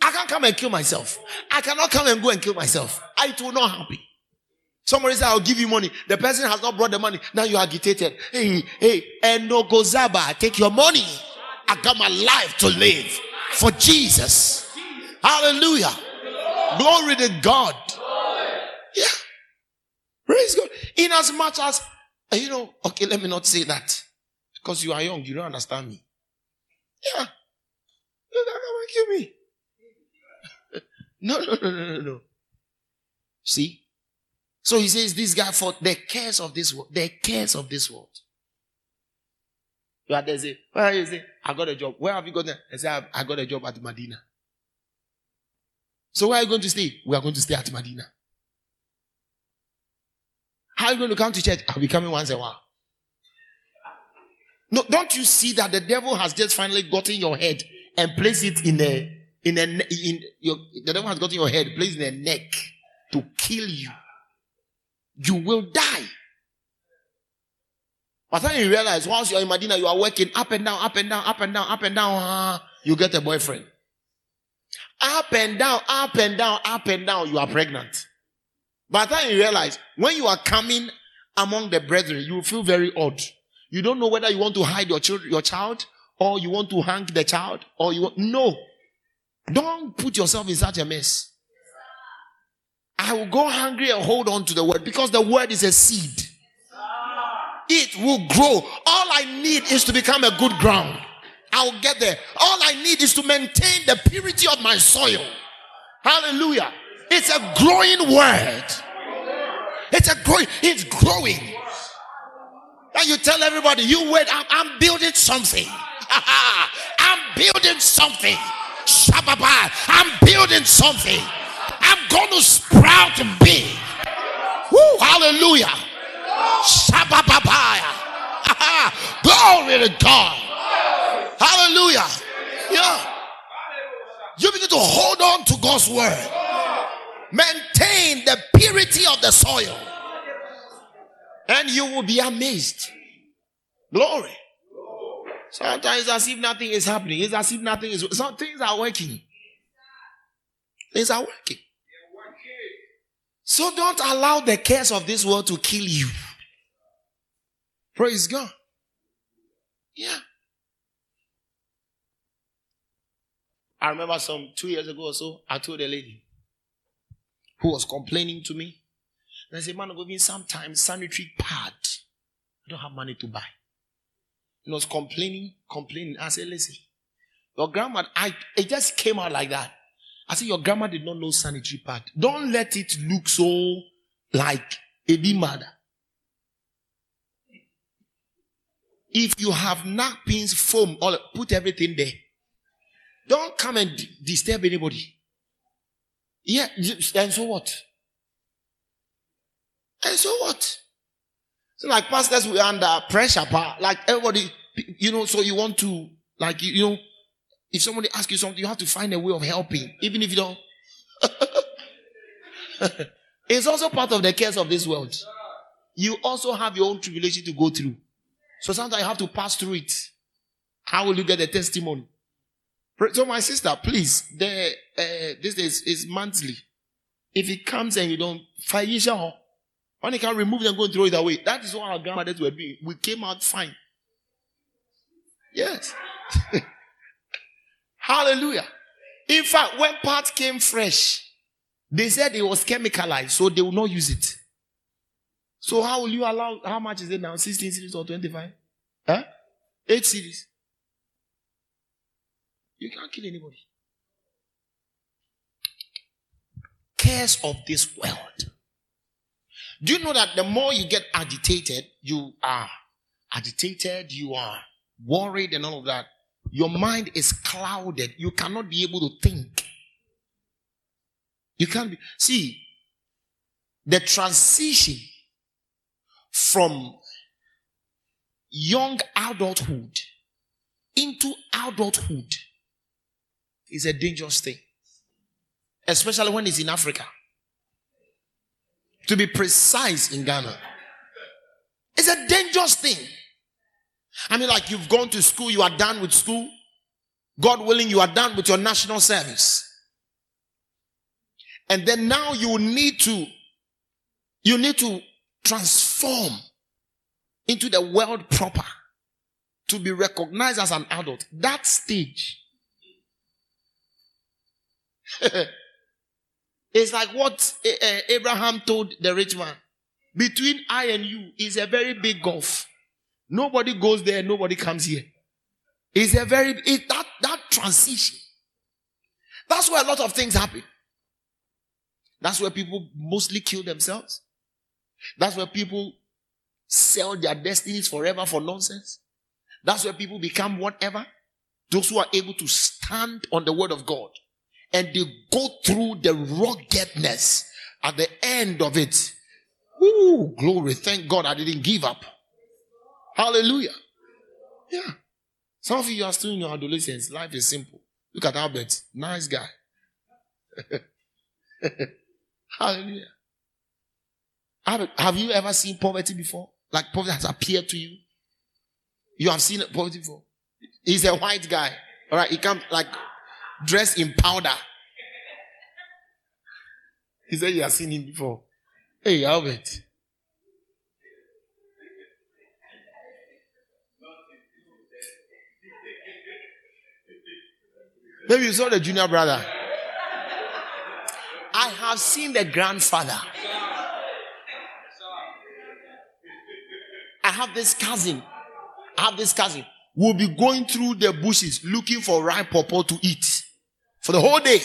I can't come and kill myself. I cannot come and go and kill myself. I will not happen. Somebody said, I'll give you money. The person has not brought the money. Now you are agitated. Hey, hey, and no gozaba, take your money. I got my life to live for Jesus. Hallelujah. Glory to God. Yeah. Praise God. In as much as, you know, okay, let me not say that. Because you are young, you don't understand me. Yeah. You can't come and kill me. No, no, no, no, no, no. See? So he says, this guy for the cares of this world, the cares of this world. You are there, say, where are you? Say, I got a job. Where have you got? I say, I got a job at Medina. So where are you going to stay? We are going to stay at Medina. How are you going to come to church? I'll be coming once a while. No, don't you see that the devil has just finally gotten your head and placed it in a in a in your the devil has gotten your head, placed in a neck to kill you. You will die. But then you realize once you're in Medina, you are working up and down, up and down, up and down, up and down, uh, you get a boyfriend. Up and down, up and down, up and down, you are pregnant. But then you realize, when you are coming among the brethren, you feel very odd. You don't know whether you want to hide your child, your child, or you want to hang the child, or you want, no. Don't put yourself in such a mess. I will go hungry and hold on to the word because the word is a seed. It will grow. All I need is to become a good ground. I'll get there. All I need is to maintain the purity of my soil. Hallelujah. It's a growing word. It's a growing, it's growing. And you tell everybody, you wait, I'm, I'm building something. I'm building something. I'm building something. I'm going to sprout big. Woo, hallelujah. Shabababaya. Glory to God. Hallelujah. Yeah. You begin to hold on to God's word. Maintain the purity of the soil. And you will be amazed. Glory. Sometimes as if nothing is happening. It's as if nothing is. Some things are working. Things are working. So don't allow the cares of this world to kill you. Praise God. Yeah. I remember some two years ago or so, I told a lady who was complaining to me. And I said, man, I'm sometimes sanitary pad. I don't have money to buy. He was complaining, complaining. I said, listen, your grandma, I, it just came out like that. I said, your grandma did not know sanitary pad. Don't let it look so like a mother. If you have napkins, foam, all put everything there. Don't come and disturb anybody. Yeah, and so what? And so what? So like pastors, we under pressure, but, like everybody, you know, so you want to, like, you, you know, if somebody asks you something, you have to find a way of helping, even if you don't. It's also part of the cares of this world. You also have your own tribulation to go through. So sometimes you have to pass through it. How will you get the testimony? So my sister, please, the uh, this is, is monthly. If it comes and you don't, Faisha, when you can remove them, go and throw it away. That is what our grandmothers were doing. We came out fine. Yes. Hallelujah. In fact, when part came fresh, they said it was chemicalized, so they will not use it. So how will you allow, how much is it now? 16 cedis or 25? Huh? 8 cedis. You can't kill anybody. Cares of this world. Do you know that the more you get agitated, you are agitated, you are worried and all of that. Your mind is clouded. You cannot be able to think. You can't be. See, the transition from young adulthood into adulthood is a dangerous thing, especially when it's in Africa. To be precise in Ghana, it's a dangerous thing. I mean, like you've gone to school, you are done with school. God willing, you are done with your national service. And then now you need to, you need to transform into the world proper to be recognized as an adult. That stage it's like what Abraham told the rich man. Between I and you is a very big gulf. Nobody goes there, nobody comes here. It's a very it, that that transition. That's where a lot of things happen. That's where people mostly kill themselves. That's where people sell their destinies forever for nonsense. That's where people become whatever. Those who are able to stand on the word of God and they go through the ruggedness at the end of it. Ooh, glory. Thank God I didn't give up. Hallelujah. Yeah. Some of you are still in your adolescence. Life is simple. Look at Albert. Nice guy. Hallelujah. Have, have you ever seen poverty before? Like poverty has appeared to you? You have seen poverty before? He's a white guy. All right. He comes like dressed in powder. He said you have seen him before. Hey, Albert. Maybe you saw the junior brother. I have seen the grandfather. I have this cousin. I have this cousin. We'll be going through the bushes looking for ripe pawpaw to eat for the whole day.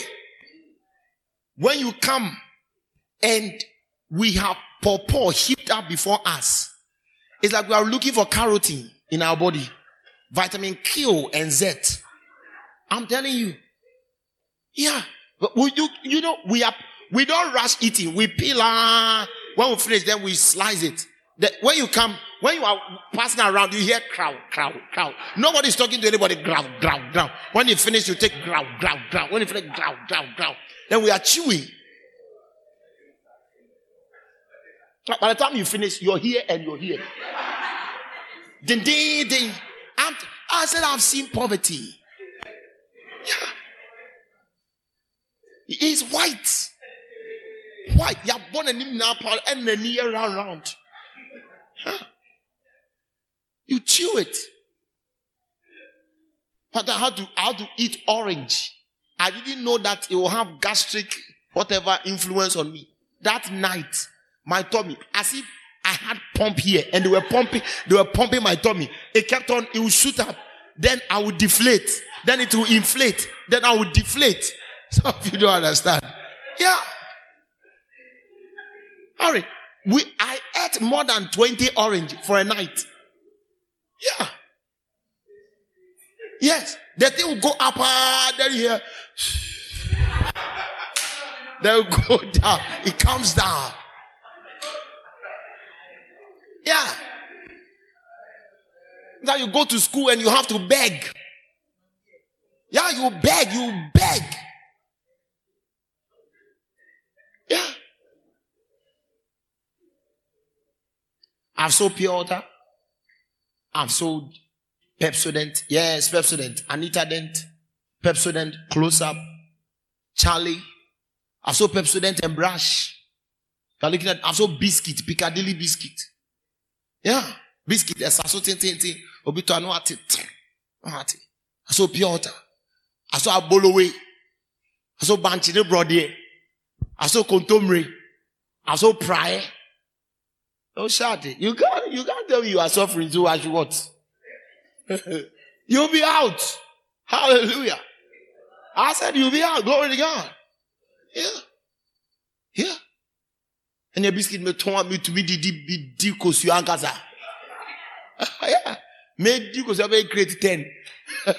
When you come and we have pawpaw heaped up before us, it's like we are looking for carotene in our body, vitamin Q and Z. I'm telling you. Yeah. But we, you, you know, we are, we don't rush eating. We peel, uh, when we finish, then we slice it. The, when you come, when you are passing around, you hear crowd, crowd, crowd. Nobody's talking to anybody. Growl, growl, growl. When you finish, you take growl, growl, growl. When you finish, growl, growl, growl. Then we are chewing. By the time you finish, you're here and you're here. Ding, ding, ding. I'm, I said, I've seen poverty. Yeah. He's white. White. You're born in him now, and then year round, round. Huh? You chew it. I had to, had to eat orange. I didn't know that it will have gastric, whatever influence on me. That night, my tummy, as if I had pump here and they were pumping, they were pumping my tummy. It kept on, it would shoot up. Then I would deflate. Then it will inflate. Then I would deflate. Some of you don't understand. Yeah. Hurry. We, I ate more than 20 orange for a night. Yeah. Yes. The thing will go up, uh, then here. Then go down. It comes down. Yeah. Now you go to school and you have to beg. Yeah, you beg, you beg. Yeah. I've sold pure. I've sold Pepsodent. Yes, Pepsodent. Anita Dent. Pepsodent. Close up. Charlie. I've sold Pepsodent and brush. You're looking at, I've sold biscuit. Piccadilly biscuit. Yeah. Biscuit. Yes, I saw tin tin tin. Obito anu ati. Ati. I saw pure water. I saw abolowe. I saw banchine brody. I saw contomre. I saw prayer. Don't shout it. You can't, you can't tell me you are suffering so as what? you'll be out. Hallelujah. I said you'll be out. Glory to God. Yeah. Yeah. And your biscuit me turn me to di di di kosu ankasa. Yeah. Me di kosu abe create ten. by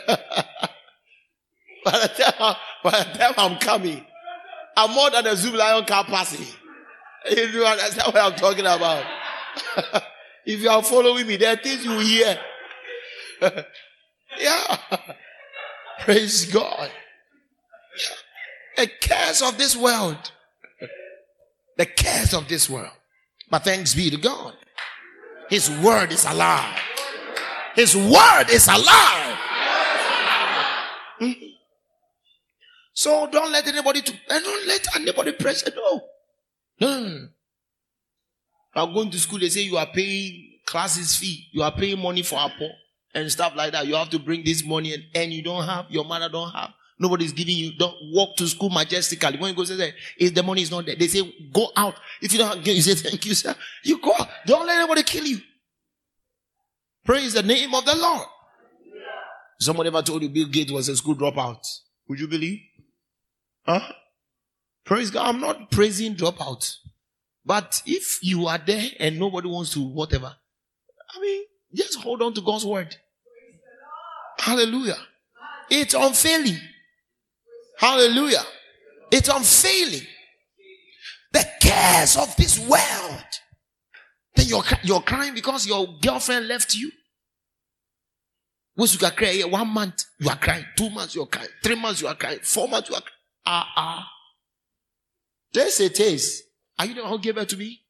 the time by the time I'm coming, I'm more than a Zoomlion car passing. You understand what I'm talking about? if you are following me, there are things you hear. yeah. Praise God. The cares of this world. The cares of this world. But thanks be to God. His word is alive. His word is alive. Mm-hmm. So don't let anybody to don't let anybody pressure. No. No, no, no. Going to school, they say you are paying classes fee, you are paying money for Apple and stuff like that. You have to bring this money and, and you don't have, your mother don't have. Nobody's giving you, don't walk to school majestically. When you go say, if the money is not there, they say, go out. If you don't have, you say, thank you, sir. You go out. Don't let anybody kill you. Praise the name of the Lord. Someone ever told you Bill Gates was a school dropout. Would you believe? Huh? Praise God. I'm not praising dropout. But if you are there and nobody wants to, whatever, I mean, just hold on to God's word. Hallelujah. It's unfailing. Hallelujah. It's unfailing. The cares of this world. Then you're, you're crying because your girlfriend left you. Once you can cry one month, you are crying. Two months, you are crying. Three months, you are crying. Four months, you are crying. Ah, ah. This it is. Are you the one who gave birth to me?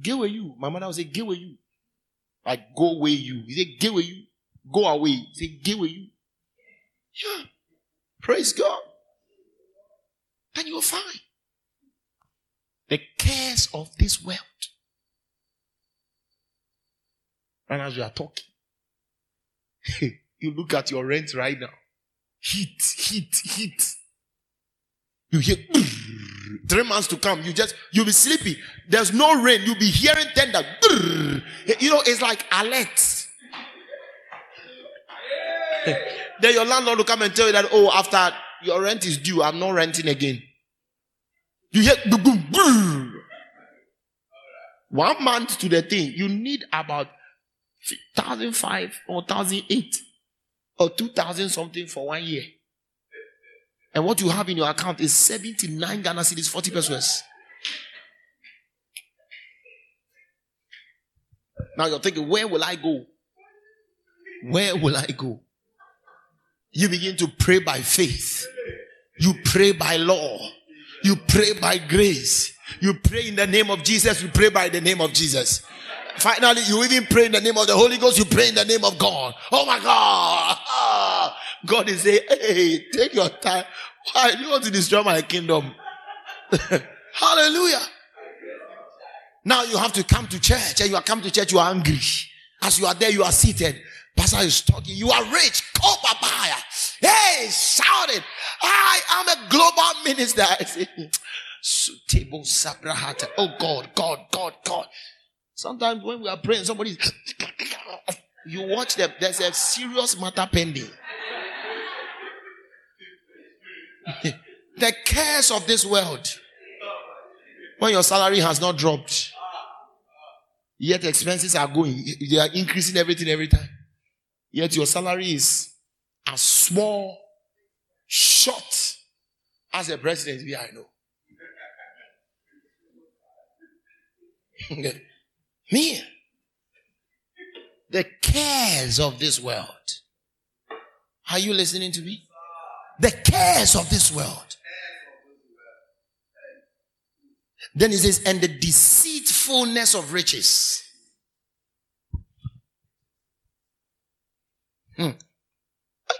Give away you. My mother will say, give away you. I go away you. He said, give away you. Go away. He said, give away you. Yeah. Praise God. Then you're fine. The cares of this world. And as we are talking, you look at your rent right now. Heat, heat, heat. You hear three months to come. You just you'll be sleepy. There's no rain. You'll be hearing thunder. You know, it's like alert. then your landlord will come and tell you that, oh, after your rent is due, I'm not renting again. You hear boom, boom. One month to the thing, you need about thousand five or thousand eight or two thousand something for one year. And what you have in your account is 79 Ghana cedis, 40 pesos. Now you're thinking, where will I go? Where will I go? You begin to pray by faith. You pray by law. You pray by grace. You pray in the name of Jesus. You pray by the name of Jesus. Finally, you even pray in the name of the Holy Ghost. You pray in the name of God. Oh my God. God is saying, hey, take your time. Why do you want to destroy my kingdom? Hallelujah. Now you have to come to church and you are come to church, you are angry. As you are there, you are seated. Pastor is talking. You are rich. Call papaya. Hey, shout it. I am a global minister. Oh God, God, God, God. Sometimes when we are praying, somebody, you watch them. There's a serious matter pending. The cares of this world. When your salary has not dropped, yet expenses are going, they are increasing everything every time. Yet your salary is as small, short as a president. Yeah, I know. Me, the cares of this world. Are you listening to me? The cares of this world. Then he says, and the deceitfulness of riches. Hmm.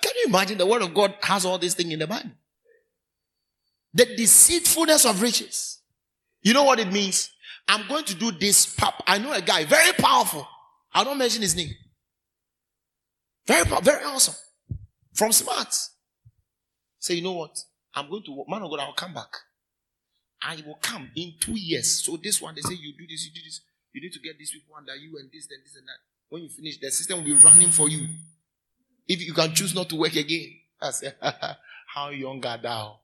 Can you imagine the word of God has all these things in the Bible? The deceitfulness of riches. You know what it means? I'm going to do this. Pop. I know a guy, very powerful. I don't mention his name. Very, very awesome. From smart. Say, you know what? I'm going to, man of God, I'll come back. I will come in two years. So this one, they say, you do this, you do this. You need to get these people under you and this, and this, and that. When you finish, the system will be running for you. If you can choose not to work again. I say, how young are thou?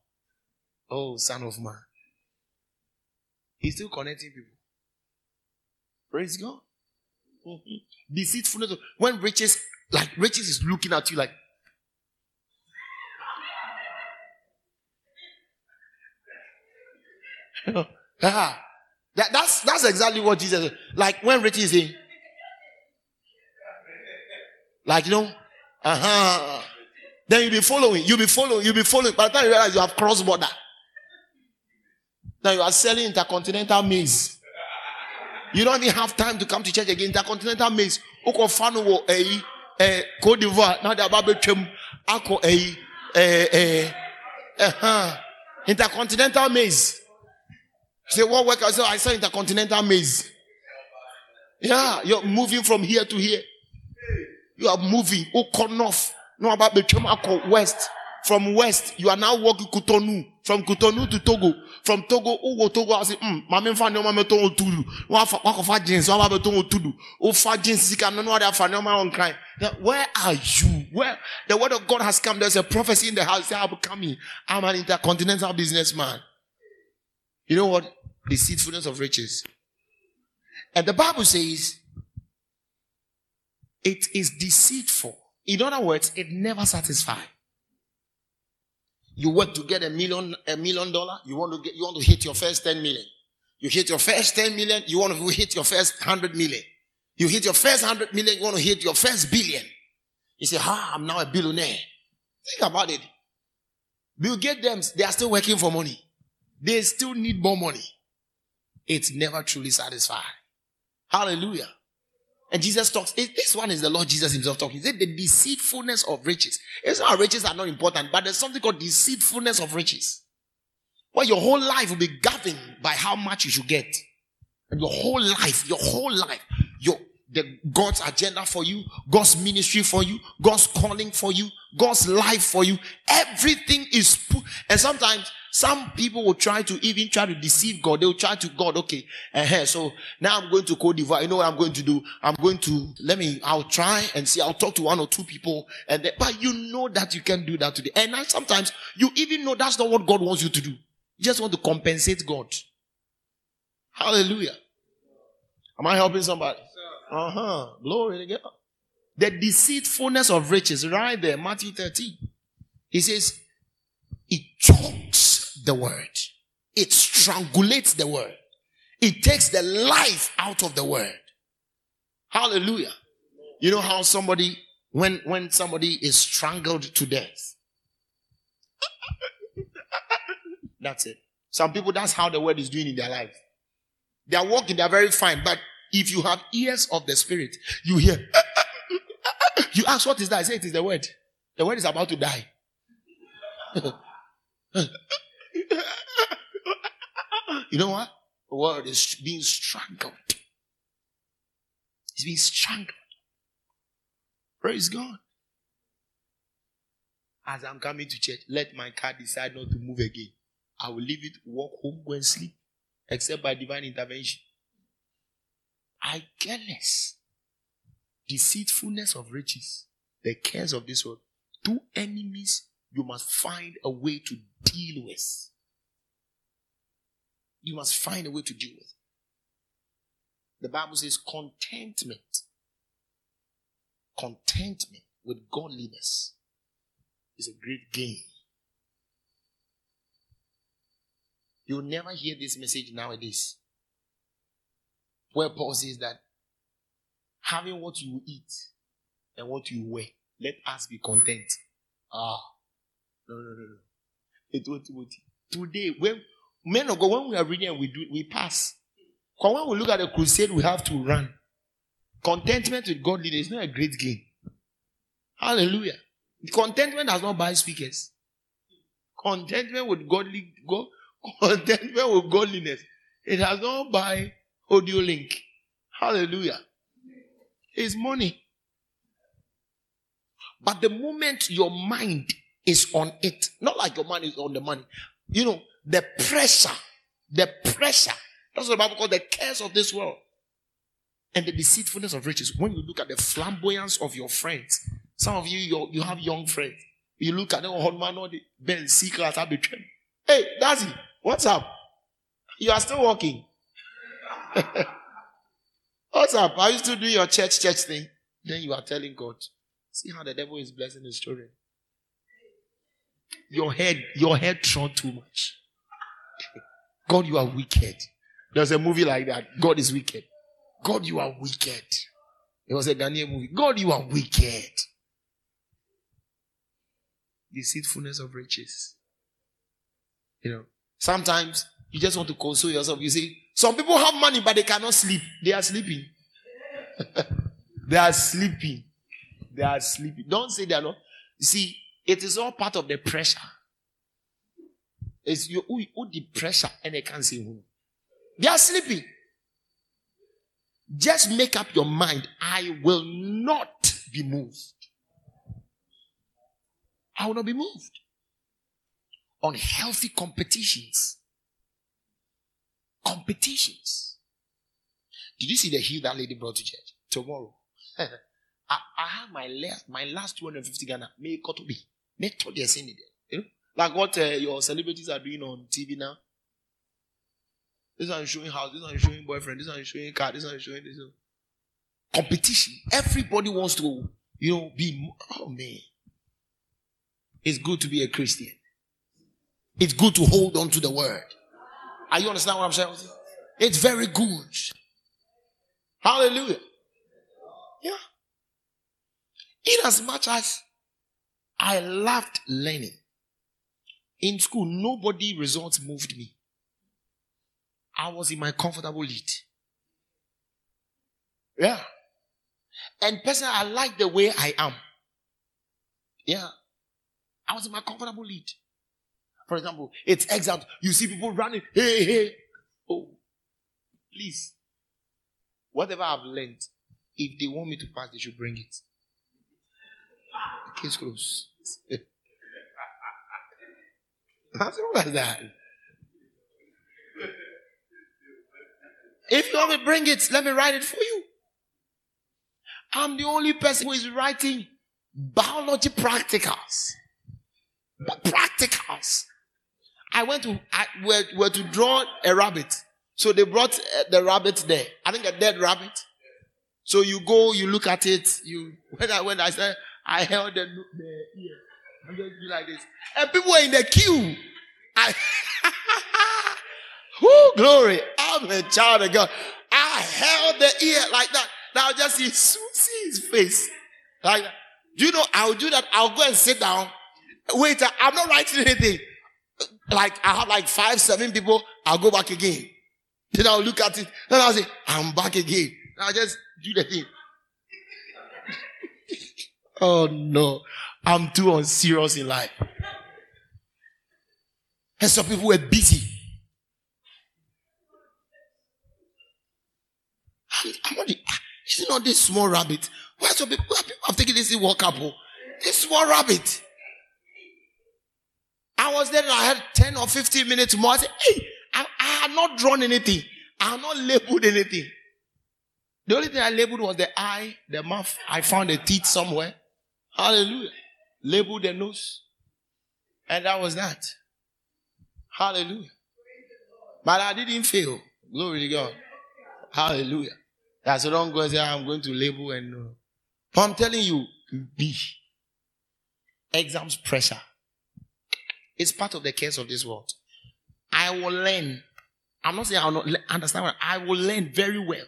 Oh, son of man. He's still connecting people. Praise God. Mm-hmm. Deceitfulness. When riches, like riches is looking at you like, that, that's, that's exactly what Jesus said. Like when riches is in, like, you know, uh-huh. Then you'll be following, you'll be following, you'll be following. By the time you realize you have cross border, now you are selling intercontinental maize. You don't even have time to come to church again. Intercontinental maize. Oko fanu eh eh Cote d'Ivoire. Now they are to ako eh eh eh uh intercontinental maize. Say what work? I say I saw intercontinental maze. Yeah, you're moving from here to here. You are moving. Oko north. No about the west. From west, you are now walking Cotonou. From Cotonou to Togo. From Togo, oh, Togo, I say, hmm, mami fa ne mami ton otudu. Wa fa, wa fa jeans, wa ba ton otudu. O fa jeans, sika, no, no, fa ne mami on cry. Where are you? Where? The word of God has come. There's a prophecy in the house. I'm coming. I'm an intercontinental businessman. You know what? Deceitfulness of riches. And the Bible says, it is deceitful. In other words, it never satisfies. You work to get a million, a million dollar. You want to get, you want to hit your first 10 million. You hit your first 10 million. You want to hit your first 100 million. You hit your first 100 million. You want to hit your first billion. You say, ah, I'm now a billionaire. Think about it. Bill Gates them, they are still working for money. They still need more money. It's never truly satisfied. Hallelujah. And Jesus talks, this one is the Lord Jesus himself talking. He said the deceitfulness of riches. It's not riches are not important, but there's something called deceitfulness of riches. Where your whole life will be governed by how much you should get. And your whole life, your whole life, your, the God's agenda for you, God's ministry for you, God's calling for you, God's life for you. Everything is put, and sometimes some people will try to even try to deceive God. They will try to God, okay, uh-huh, so now I'm going to Cote d'Ivoire. You know what I'm going to do? I'm going to, let me, I'll try and see. I'll talk to one or two people and then, but you know that you can do that today. And sometimes you even know that's not what God wants you to do. You just want to compensate God. Hallelujah. Am I helping somebody? Uh huh. Glory to God. The deceitfulness of riches, right there, Matthew 13. He says, it chokes the word. It strangulates the word. It takes the life out of the word. Hallelujah. You know how somebody, when, when somebody is strangled to death. that's it. Some people, that's how the word is doing in their life. They are walking, they are very fine, but if you have ears of the spirit, you hear, you ask, what is that? I say, it is the word. The word is about to die. You know what? The word is being strangled. It's being strangled. Praise God. As I'm coming to church, let my car decide not to move again. I will leave it, walk home, go and sleep, except by divine intervention. I careless. Deceitfulness of riches, the cares of this world. Two enemies you must find a way to deal with. You must find a way to deal with. It. The Bible says contentment. Contentment with godliness is a great gain. You'll never hear this message nowadays. Where Paul says that having what you eat and what you wear, let us be content. Ah, no, no, no, no. Today, when Men of God, when we are reading we do, we pass. Because when we look at the crusade, we have to run. Contentment with God leaders is not a great gain. Hallelujah. Contentment does not buy speakers. Contentment with godly, God, contentment with godliness. It does not buy audio link. Hallelujah. It's money. But the moment your mind is on it, not like your mind is on the money, you know, the pressure, the pressure, that's what the Bible calls the cares of this world and the deceitfulness of riches. When you look at the flamboyance of your friends, some of you, you have young friends. You look at them, oh man, oh, or the Ben secret Hey, Dazi, what's up? You are still walking. what's up? Are you still doing your church church thing? Then you are telling God, see how the devil is blessing his children. Your head, your head thrown too much. God, you are wicked. There's a movie like that. God is wicked. God, you are wicked. It was a Ghanaian movie. God, you are wicked. Deceitfulness of riches. You know, sometimes you just want to console yourself. You see, some people have money, but they cannot sleep. They are sleeping. they are sleeping. They are sleeping. Don't say they are not. You see, it is all part of the pressure. It's you who, the pressure and they can't see who. They are sleeping. Just make up your mind. I will not be moved. I will not be moved. Unhealthy competitions. Competitions. Did you see the heel that lady brought to church? Tomorrow. I, I have my last my last 250 Ghana. May got to be. May to the You know? Like what uh, your celebrities are doing on TV now. This one is showing house. This one is showing boyfriend. This one is showing car. This one is showing this. Competition. Everybody wants to, you know, be. Oh man, it's good to be a Christian. It's good to hold on to the word. Are you understand what I'm saying? It's very good. Hallelujah. Yeah. In as much as I loved learning in school, nobody results moved me. I was in my comfortable lead. Yeah. And personally, I like the way I am. Yeah. I was in my comfortable lead. For example, it's exams. You see people running. Hey, hey. Oh, please. Whatever I've learned, if they want me to pass, they should bring it. case closed. Nothing like that. If you want me bring it, let me write it for you. I'm the only person who is writing biology practicals. Practicals. I went to, I were, were to draw a rabbit. So they brought uh, the rabbit there. I think a dead rabbit. So you go, you look at it, you, when I, when I said, I held the, the ear. I'm just do like this. And people were in the queue. I, whoo, glory. I'm a child of God. I held the ear like that. Now just see, see his face. Like that. Do you know, I'll do that. I'll go and sit down. Wait, I'm not writing anything. Like, I have like five, seven people. I'll go back again. Then I'll look at it. Then I'll say, I'm back again. I'll just do the thing. oh no. I'm too unserious in life. And some people were busy. I'm, I'm not the, ah, is it not this small rabbit? Why some people, people have this walk up? Oh? This small rabbit. I was there and I had 10 or 15 minutes more. I said, hey, I, I had not drawn anything. I had not labeled anything. The only thing I labeled was the eye, the mouth. I found the teeth somewhere. Hallelujah. Labeled the nose. And that was that. Hallelujah. But I didn't fail. Glory to God. Hallelujah. That's so don't say, I'm going to label and no. But I'm telling you, be. Exams pressure. It's part of the case of this world. I will learn. I'm not saying I'll not understand. What, I will learn very well.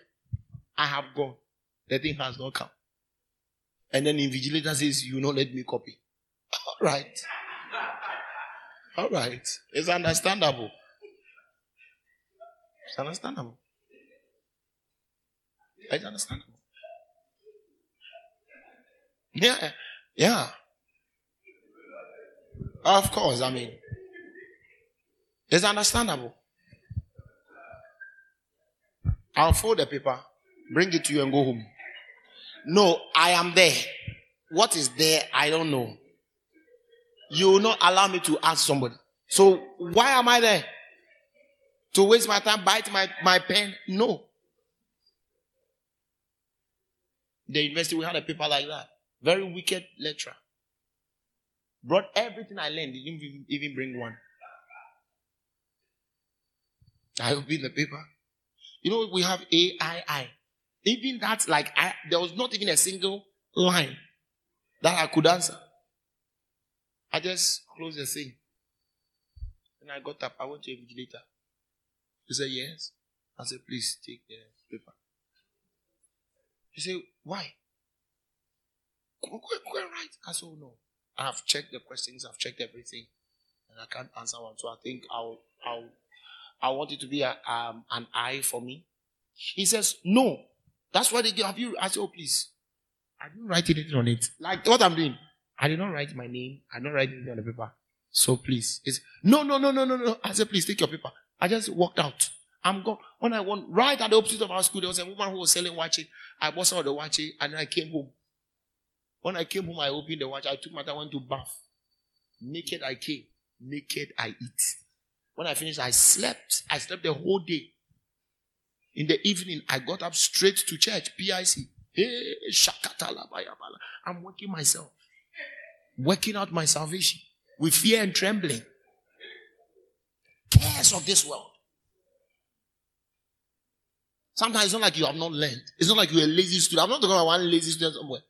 I have gone. The thing has not come. And then the invigilator says, you not let me copy. All right. All right. It's understandable. It's understandable. It's understandable. Yeah, yeah. Of course, I mean, it's understandable. I'll fold the paper, bring it to you, and go home. No, I am there. What is there? I don't know. You will not allow me to ask somebody. So why am I there? To waste my time, bite my, my pen? No. The university, we had a paper like that. Very wicked lecturer. Brought everything I learned. Didn't even bring one. I opened the paper. You know, we have AII. Even that, like, I, there was not even a single line that I could answer. I just closed the thing. And I got up. I went to a vigilator. He said, Yes. I said, Please take the paper. He said, Why? Go, go, go. I said, Oh, no. I have checked the questions, I've checked everything, and I can't answer one. So I think I'll, I'll, I want it to be a, um, an eye for me. He says, No. That's why they give. Have you? I said, Oh, please. I didn't write anything on it. Like what I'm doing. I did not write my name. I did not write anything on the paper. So please. It's, no, no, no, no, no, no. I said, please take your paper. I just walked out. I'm gone. When I went right at the opposite of our school, there was a woman who was selling watches. I bought some of the watches and I came home. When I came home, I opened the watch. I took my time, went to bath. Naked I came. Naked I eat. When I finished, I slept. I slept the whole day. In the evening, I got up straight to church, PIC. Hey, bayabala. I'm working myself. Working out my salvation with fear and trembling. Cares of this world. Sometimes it's not like you have not learned. It's not like you're a lazy student. I'm not talking about one lazy student somewhere.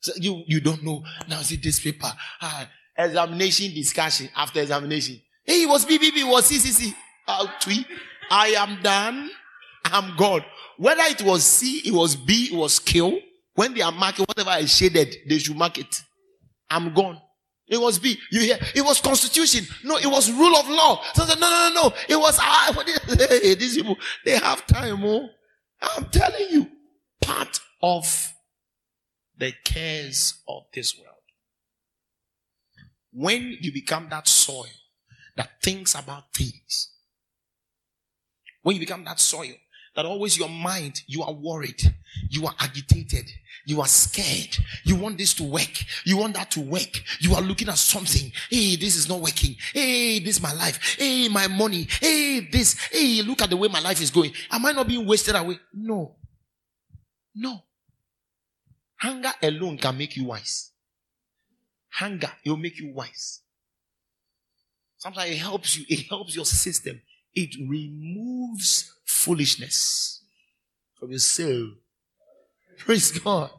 So you, you don't know. Now see this paper. Ah, examination discussion after examination. Hey, it was BBB, it was CCC. Uh, tweet. I am done. I'm God. Whether it was C, it was B, it was Q. When they are marking whatever I shaded, they should mark it. I'm gone. It was B. You hear? It was constitution. No, it was rule of law. So, no, no, no, no. It was I. Hey, these people, they have time. Oh, I'm telling you, part of the cares of this world. When you become that soil that thinks about things, when you become that soil that always your mind, you are worried, you are agitated, you are scared, you want this to work, you want that to work, you are looking at something, hey, this is not working, hey, this is my life, hey, my money, hey, this, hey, look at the way my life is going. Am I not being wasted away? No. No. Hunger alone can make you wise. Hunger, it will make you wise. Sometimes it helps you, it helps your system. It removes foolishness from your soul. Praise God.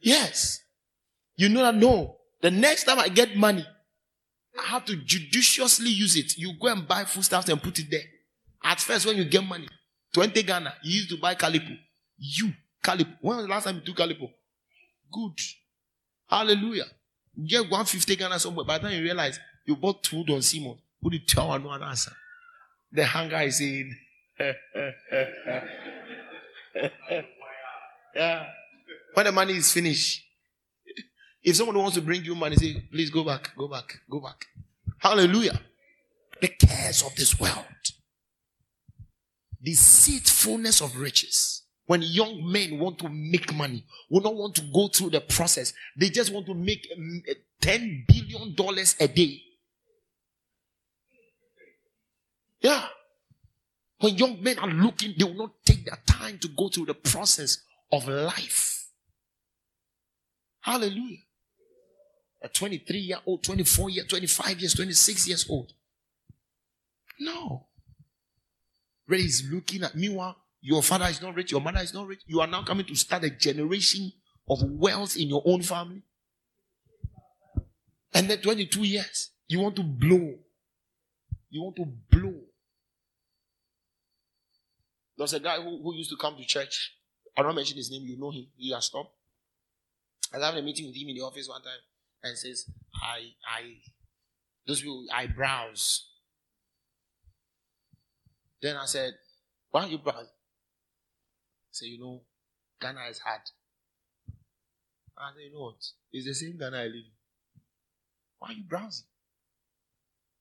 Yes. You know that no. The next time I get money, I have to judiciously use it. You go and buy foodstuffs and put it there. At first, when you get money, 20 Ghana, you used to buy Calipo. You, Calipo. When was the last time you took Calipo? Good. Hallelujah. You get 150 Ghana somewhere. By the time you realize you bought food on Simon, put it tell no answer. The hunger is in. yeah. When the money is finished, if someone wants to bring you money, say, please go back, go back, go back. Hallelujah. The cares of this world, The deceitfulness of riches. When young men want to make money, will not want to go through the process. They just want to make mm, $10 billion a day. Yeah. When young men are looking, they will not take their time to go through the process of life. Hallelujah. A 23 year old, 24 year, 25 years, 26 years old. No. Ray is looking at meanwhile, your father is not rich, your mother is not rich. You are now coming to start a generation of wealth in your own family. And then 22 years, you want to blow. You want to blow. There's a guy who, who used to come to church. I don't mention his name, you know him. He has stopped. I was having a meeting with him in the office one time and says, I, I, those people, I browse. Then I said, Why are you browsing? Say, you know, Ghana is hard. I say, you know what? It's the same Ghana I live in. Why are you browsing?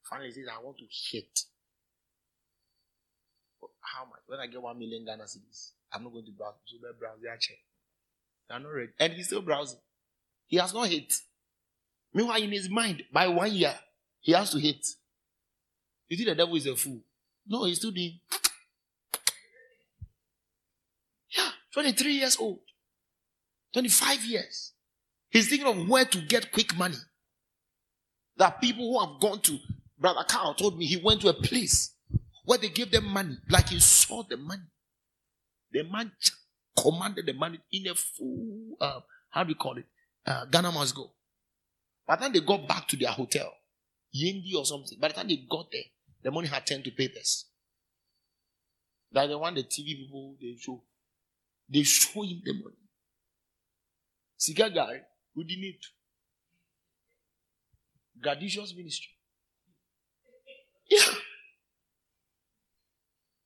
Finally, he says, I want to hit. How much? When I get one million Ghana cedis, I'm not going to browse. So they browse their check. They're not ready. And he's still browsing. He has not hit. Meanwhile, in his mind, by one year, he has to hit. You think the devil is a fool? No, he's still doing. Yeah, 23 years old. 25 years. He's thinking of where to get quick money. Are people who have gone to, Brother Carl told me he went to a place where they gave them money, like he saw the money. The man commanded the money in a full, uh, how do you call it? Uh, Ghana must go. By the time they got back to their hotel, Yendi or something, by the time they got there, the money had turned to papers. That the one the TV people they show. They show him the money. Sika guy, who didn't need. Gadicious ministry. Yeah.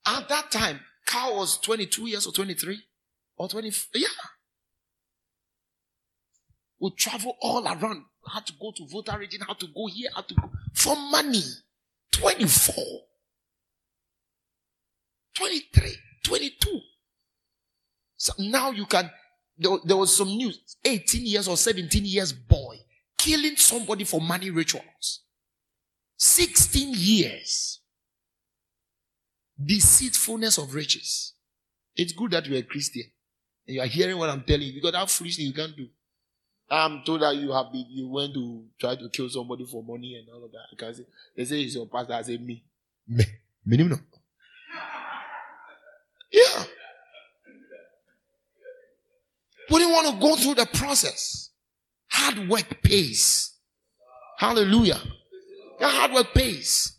At that time, Carl was 22 years or 23 or 20. Yeah. We travel all around. Had to go to Volta region, had to go here, had to go for money. 24, 23, 22. So now you can, there, there was some news 18 years or 17 years boy killing somebody for money rituals. 16 years. Deceitfulness of riches. It's good that you're a Christian. And you are hearing what I'm telling you because that foolish thing you can't do. I'm told that you have been, you went to try to kill somebody for money and all of that. I can say, they say it's your pastor. I say, me. Me. Me, no. Yeah. We didn't want to go through the process. Hard work pays. Hallelujah. That hard work pays.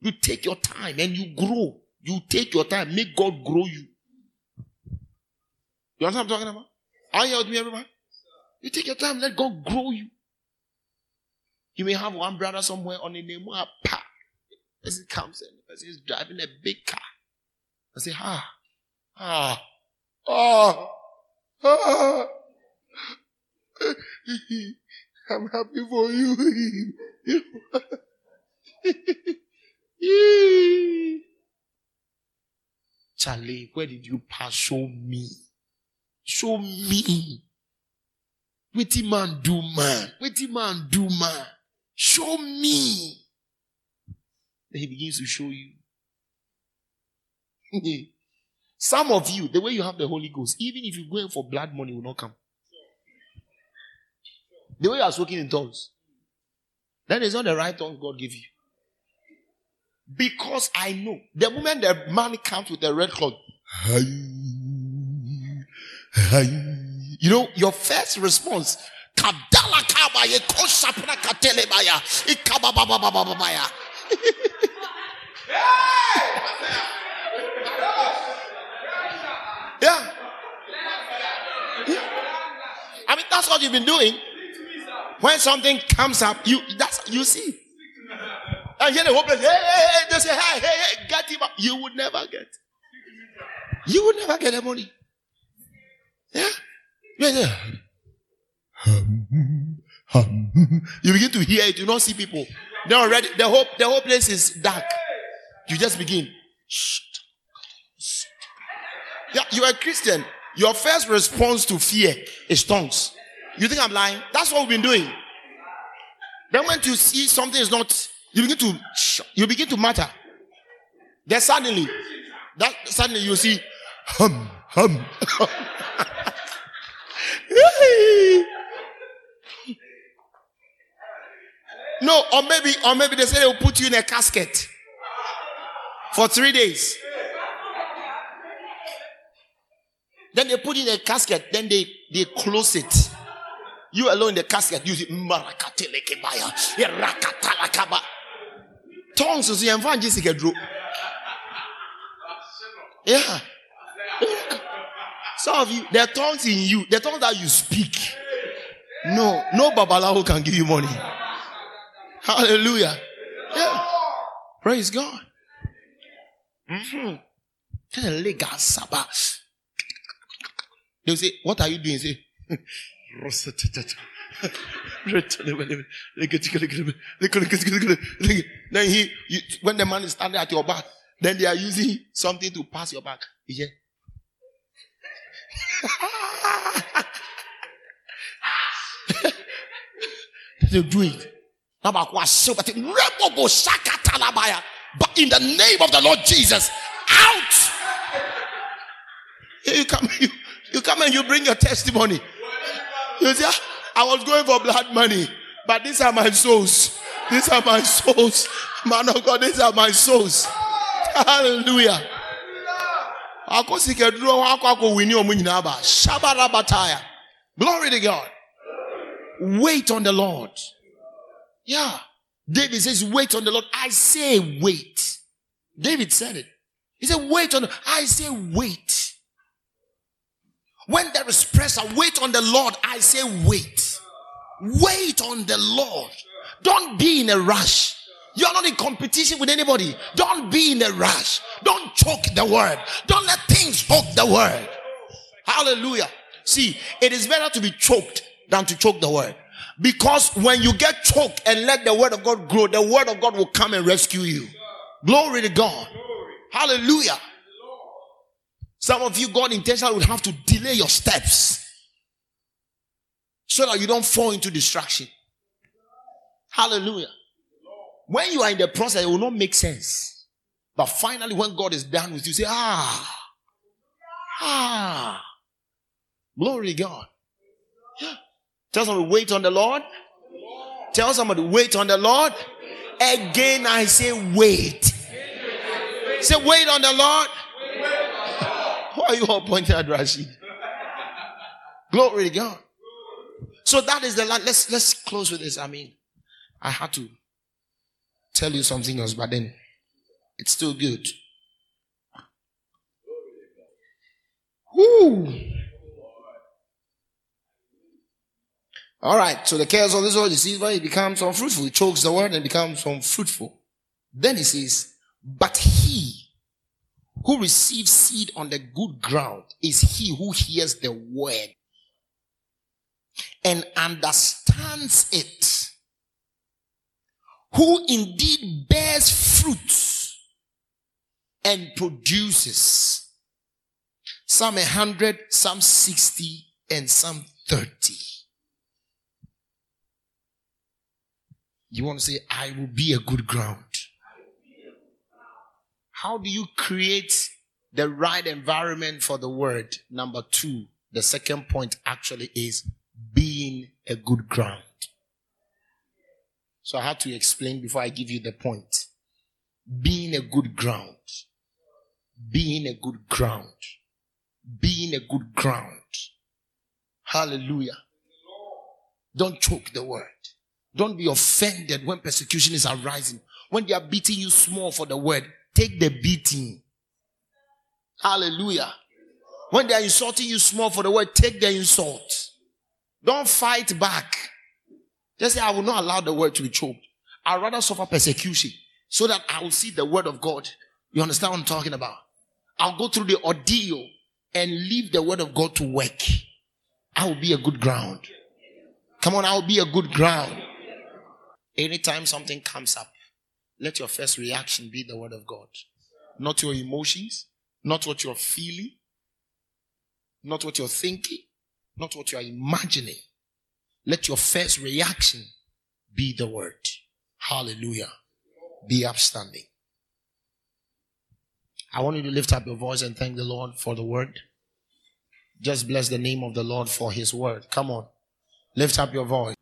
You take your time and you grow. You take your time. Make God grow you. You understand what I'm talking about? Are you with me, everybody? You take your time, let God grow you. You may have one brother somewhere on the name pa. As he comes in, as he's driving a big car. I say, ah, ah, ah, ah. I'm happy for you. Charlie, where did you pass? Show me. Show me. What man do man? What man do man? Show me. Then he begins to show you. Some of you, the way you have the Holy Ghost, even if you're going for blood money, will not come. The way you are speaking in tongues, that is not the right tongue God give you. Because I know the moment the man comes with the red cloth, you know, your first response, yeah. I mean, that's what you've been doing. When something comes up, you that's you see. And hear the whole place, hey, hey, hey, they say, hey, hey, hey, get him up. You would never get. You would never get the money. Yeah. Yeah, yeah. You begin to hear it. You don't see people. They're already the whole the whole place is dark. You just begin. Yeah, you are a Christian. Your first response to fear is tongues. You think I'm lying? That's what we've been doing. Then when you see something is not, you begin to you begin to matter. Then suddenly, that suddenly you see hum hum. no, or maybe, or maybe they say they will put you in a casket for three days. Then they put in a casket, then they, they close it. You alone in the casket, you see Tongues is the Yeah. Some of you, there are tongues in you, the tongues that you speak. No, no babalawo can give you money. Hallelujah. Yeah. Praise God. Mm-hmm. They'll say, What are you doing? Say, then he, you, when the man is standing at your back, then they are using something to pass your back. Yeah. they do it. But in the name of the Lord Jesus, out. You come, you, you come and you bring your testimony. You say, ah, I was going for blood money, but these are my souls. These are my souls. Man of God, these are my souls. Hallelujah. Glory to God. Wait on the Lord. Yeah. David says, wait on the Lord. I say wait. David said it. He said, wait on, the, I say wait. When there is pressure, wait on the Lord. I say wait. Wait on the Lord. Don't be in a rush. You're not in competition with anybody. Don't be in a rush. Don't choke the word. Don't let things choke the word. Hallelujah. See, it is better to be choked than to choke the word. Because when you get choked and let the word of God grow, the word of God will come and rescue you. Glory to God. Hallelujah. Some of you, God intentionally will have to delay your steps so that you don't fall into distraction. Hallelujah. When you are in the process, it will not make sense. But finally, when God is done with you, say, ah, ah, glory God. Yeah. Tell somebody, wait on the Lord. Tell somebody, wait on the Lord. Again, I say, wait. Say, wait on the Lord. Why are you all pointing at Rashid? Glory to God. So that is the let's let's close with this. I mean, I had to tell you something else, but then it's still good. Whoo. All right. So the cares of this world, see, why it becomes unfruitful. It chokes the word and becomes unfruitful. Then he says, but he who receives seed on the good ground is he who hears the word and understands it, who indeed bears fruits and produces. Psalm 100, some 60, and some 30. You want to say, I will be a good ground. How do you create the right environment for the word? Number two, the second point actually is being a good ground. So I have to explain before I give you the point. Being a good ground. Being a good ground. Being a good ground. Hallelujah. Don't choke the word. Don't be offended when persecution is arising. When they are beating you small for the word, take the beating. Hallelujah. When they are insulting you small for the word, take the insult. Don't fight back. Just say, I will not allow the word to be choked. I'd rather suffer persecution so that I will see the word of God. You understand what I'm talking about? I'll go through the ordeal and leave the word of God to work. I will be a good ground. Come on, I will be a good ground. Anytime something comes up, let your first reaction be the word of God. Not your emotions, not what you're feeling, not what you're thinking, not what you're imagining. Let your first reaction be the word. Hallelujah. Be upstanding. I want you to lift up your voice and thank the Lord for the word. Just bless the name of the Lord for his word. Come on. Lift up your voice.